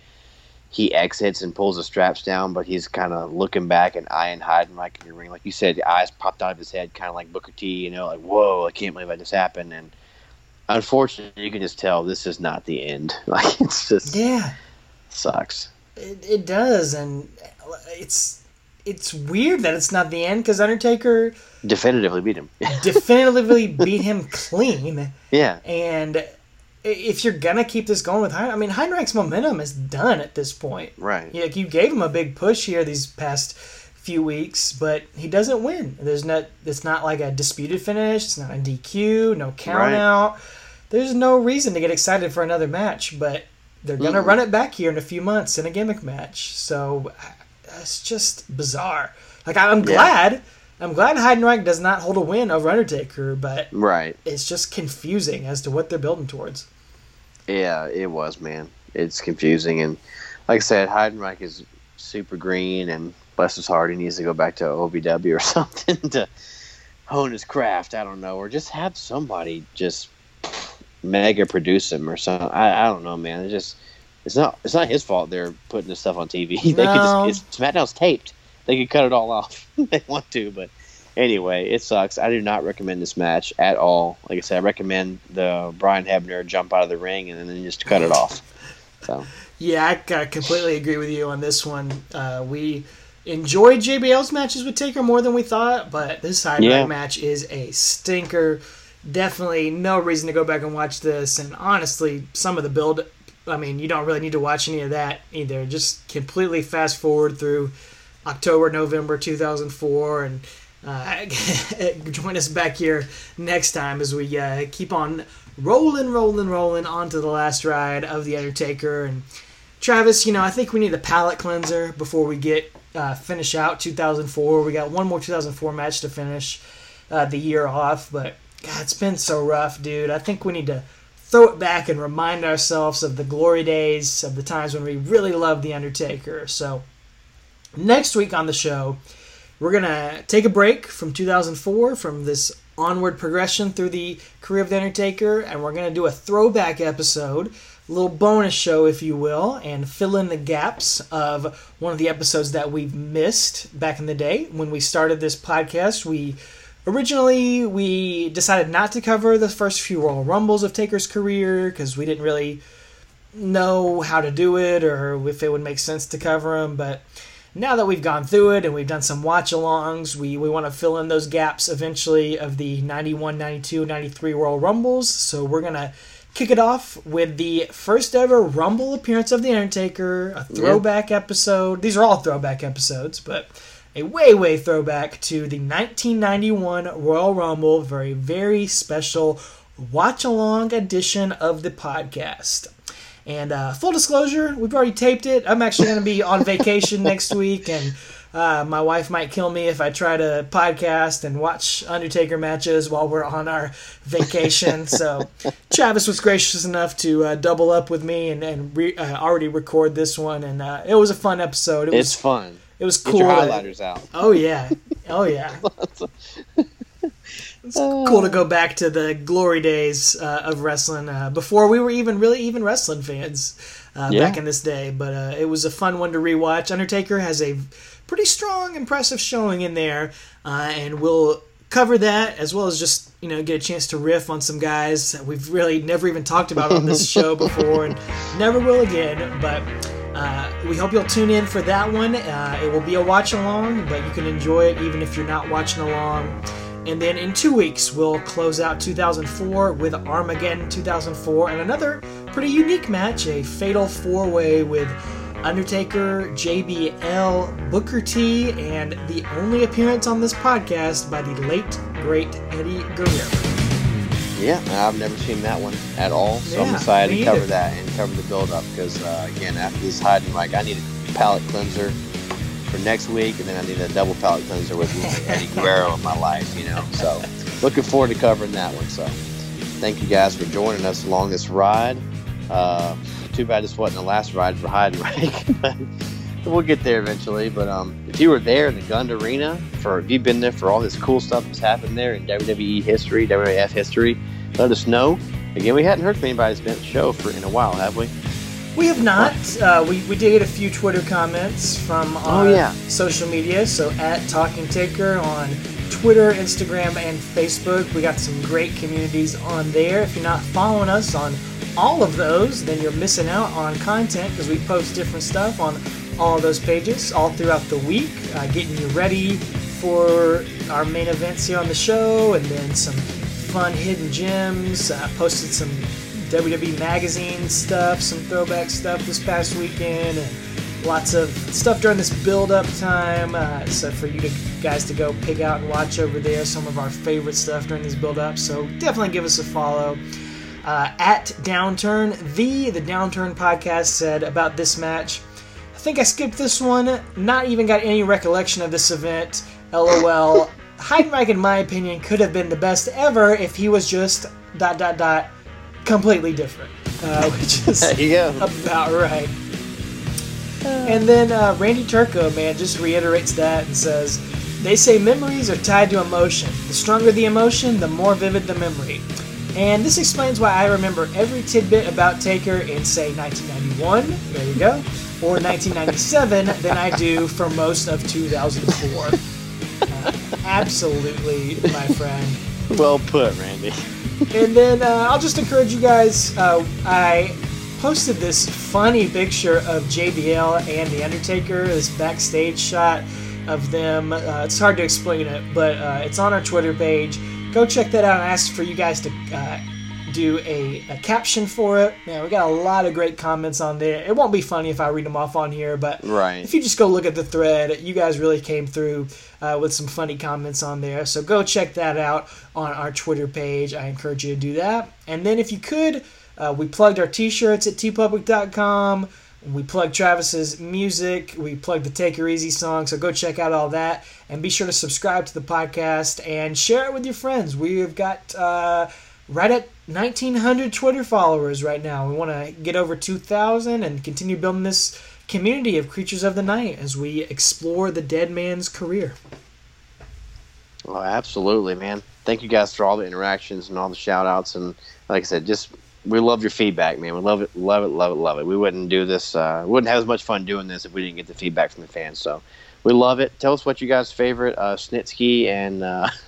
he exits and pulls the straps down, but he's kind of looking back and eyeing Heidenreich in the ring. Like you said, the eyes popped out of his head, kind of like Booker T. You know, like whoa, I can't believe that just happened. And unfortunately, you can just tell this is not the end. Like it's just yeah. sucks. It, it does, and it's it's weird that it's not the end because Undertaker Definitively beat him. definitively beat him clean. yeah, And if you're gonna keep this going with Hein, I mean Heidenreich's momentum is done at this point. right. Yeah, you gave him a big push here these past few weeks, but he doesn't win. There's not. It's not like a disputed finish. It's not a DQ. No count Right. out. There's no reason to get excited for another match, but they're gonna Mm-mm. run it back here in a few months in a gimmick match. So it's just bizarre. Like I'm Yeah. glad. I'm glad Heidenreich does not hold a win over Undertaker, but Right. it's just confusing as to what they're building towards. Yeah, it was, man. It's confusing, and like I said, Heidenreich is super green, and bless his heart, he needs to go back to OVW or something to hone his craft. I don't know, or just have somebody just mega produce him or something. I, I don't know, man. It's just it's not it's not his fault they're putting this stuff on TV. they could No. just it's, SmackDown's taped. They could cut it all off if they want to, but anyway, it sucks. I do not recommend this match at all. Like I said, I recommend the Brian Hebner jump out of the ring and then just cut it off. So Yeah, I completely agree with you on this one. Uh, we enjoyed JBL's matches with Taker more than we thought, but this side Yeah. match is a stinker. Definitely no reason to go back and watch this. And honestly, some of the build, I mean, you don't really need to watch any of that either. Just completely fast forward through October, November 2004, and uh, join us back here next time as we uh, keep on rolling, rolling, rolling onto the last ride of The Undertaker. And Travis, you know, I think we need a palate cleanser before we get uh, finish out 2004. We got one more 2004 match to finish uh, the year off, but God, it's been so rough, dude. I think we need to throw it back and remind ourselves of the glory days, of the times when we really loved The Undertaker. So, next week on the show, we're going to take a break from 2004, from this onward progression through the career of The Undertaker, and we're going to do a throwback episode, a little bonus show, if you will, and fill in the gaps of one of the episodes that we've missed back in the day. When we started this podcast, we originally we decided not to cover the first few Royal Rumbles of Taker's career because we didn't really know how to do it or if it would make sense to cover them, but now that we've gone through it and we've done some watch alongs, we, we want to fill in those gaps eventually of the 91, 92, 93 Royal Rumbles. So we're going to kick it off with the first ever Rumble appearance of The Undertaker, a throwback episode. These are all throwback episodes, but a way, way throwback to the 1991 Royal Rumble, very, very special watch along edition of the podcast. And uh, full disclosure, we've already taped it. I'm actually going to be on vacation next week, and Uh, my wife might kill me if I try to podcast and watch Undertaker matches while we're on our vacation. so Travis was gracious enough to uh, double up with me and, and re- uh, already record this one, and uh, it was a fun episode. It It's was fun. It was Get cool. your to- out. oh yeah, oh yeah. It's cool to go back to the glory days uh, of wrestling uh, before we were even really even wrestling fans uh, Yeah. back in this day. But uh, it was a fun one to rewatch. Undertaker has a pretty strong, impressive showing in there, uh, and we'll cover that as well as just you know get a chance to riff on some guys that we've really never even talked about on this show before and never will again. But uh, we hope you'll tune in for that one. Uh, it will be a watch along, but you can enjoy it even if you're not watching along. And then in two weeks, we'll close out 2004 with Armageddon 2004 and another pretty unique match a fatal four way with Undertaker, JBL, Booker T, and the only appearance on this podcast by the late, great Eddie Guerrero. Yeah, I've never seen that one at all, so I'm Yeah, excited to cover either. that and cover the build up because uh, again, after this hiding, like I need a palate cleanser for next week, and then I need a double palate cleanser with Eddie Guerrero in my life, you know. So looking forward to covering that one. So thank you guys for joining us along this ride. Uh, too bad this wasn't the last ride for hide and rake, but we'll get there eventually. But um, if you were there in the Gund Arena, for if you've been there for all this cool stuff that's happened there in WWE history, WWF history, let us know. Again, we hadn't heard from anybody that's been show for in a while, have we? We have not. Uh, we, we did get a few Twitter comments from our Oh, yeah. social media. So at Talking Taker on Twitter, Instagram, and Facebook. We got some great communities on there. If you're not following us on all of those, then you're missing out on content because we post different stuff on all those pages all throughout the week, uh, getting you ready for our main events here on the show, and then some fun hidden gems. Uh, posted some WWE magazine stuff, some throwback stuff this past weekend, and lots of stuff during this build-up time. Uh, so for you to guys to go pick out and watch over there some of our favorite stuff during these build-ups. So definitely give us a follow. Uh, at Downturn, the the Downturn podcast said about this match. I think I skipped this one. Not even got any recollection of this event. LOL. Heidenreich, in my opinion, could have been the best ever if he was just dot dot dot completely different, uh, which is There you go. about right. And then uh, Randy Turco, man, just reiterates that and says, They say memories are tied to emotion. The stronger the emotion, the more vivid the memory. And this explains why I remember every tidbit about Taker in, say, 1991, there you go, or 1997 than I do for most of 2004. Uh, absolutely, my friend. Well put, Randy. And then uh, I'll just encourage you guys. Uh, I posted this funny picture of JBL and The Undertaker, this backstage shot of them. Uh, it's hard to explain it, but uh, it's on our Twitter page. Go check that out. I asked for you guys to uh, do a, a caption for it. Man, we got a lot of great comments on there. It won't be funny if I read them off on here, but Right. if you just go look at the thread, you guys really came through uh, with some funny comments on there. So go check that out on our Twitter page. I encourage you to do that. And then if you could, uh, we plugged our t-shirts at teepublic.com. We plugged Travis's music. We plugged the Take Her Easy song. So go check out all that. And be sure to subscribe to the podcast and share it with your friends. We've got uh, right at 1,900 Twitter followers right now. We want to get over 2,000 and continue building this community of creatures of the night as we explore the dead man's career. Oh, absolutely, man. Thank you guys for all the interactions and all the shout outs. And like I said, just we love your feedback, man. We love it, love it, love it, love it. We wouldn't do this, uh, wouldn't have as much fun doing this if we didn't get the feedback from the fans. So we love it. Tell us what you guys' favorite uh, Snitsky and uh,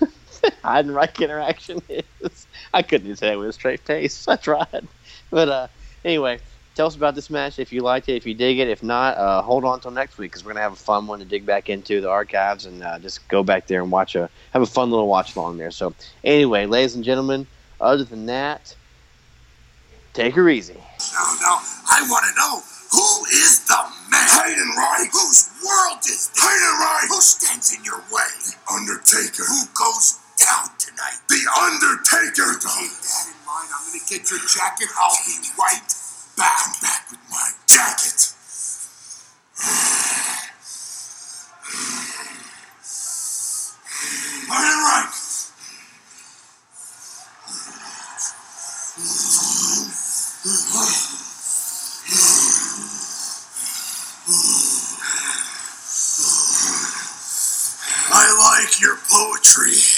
Heidenreich interaction is. I couldn't even say it with a straight face. I tried. But uh, anyway, tell us about this match if you liked it, if you dig it. If not, uh, hold on until next week because we're gonna have a fun one to dig back into the archives and uh, just go back there and watch a have a fun little watch along there. So anyway, ladies and gentlemen, other than that, take her easy. Now, now, I want to know who is the man? Heidenreich. Whose world is this? Heidenreich. Who stands in your way? The Undertaker. Who goes tonight. The Undertaker! Don't that in mind. I'm gonna get your jacket. I'll be right back. Back with my jacket. Right. I like your poetry.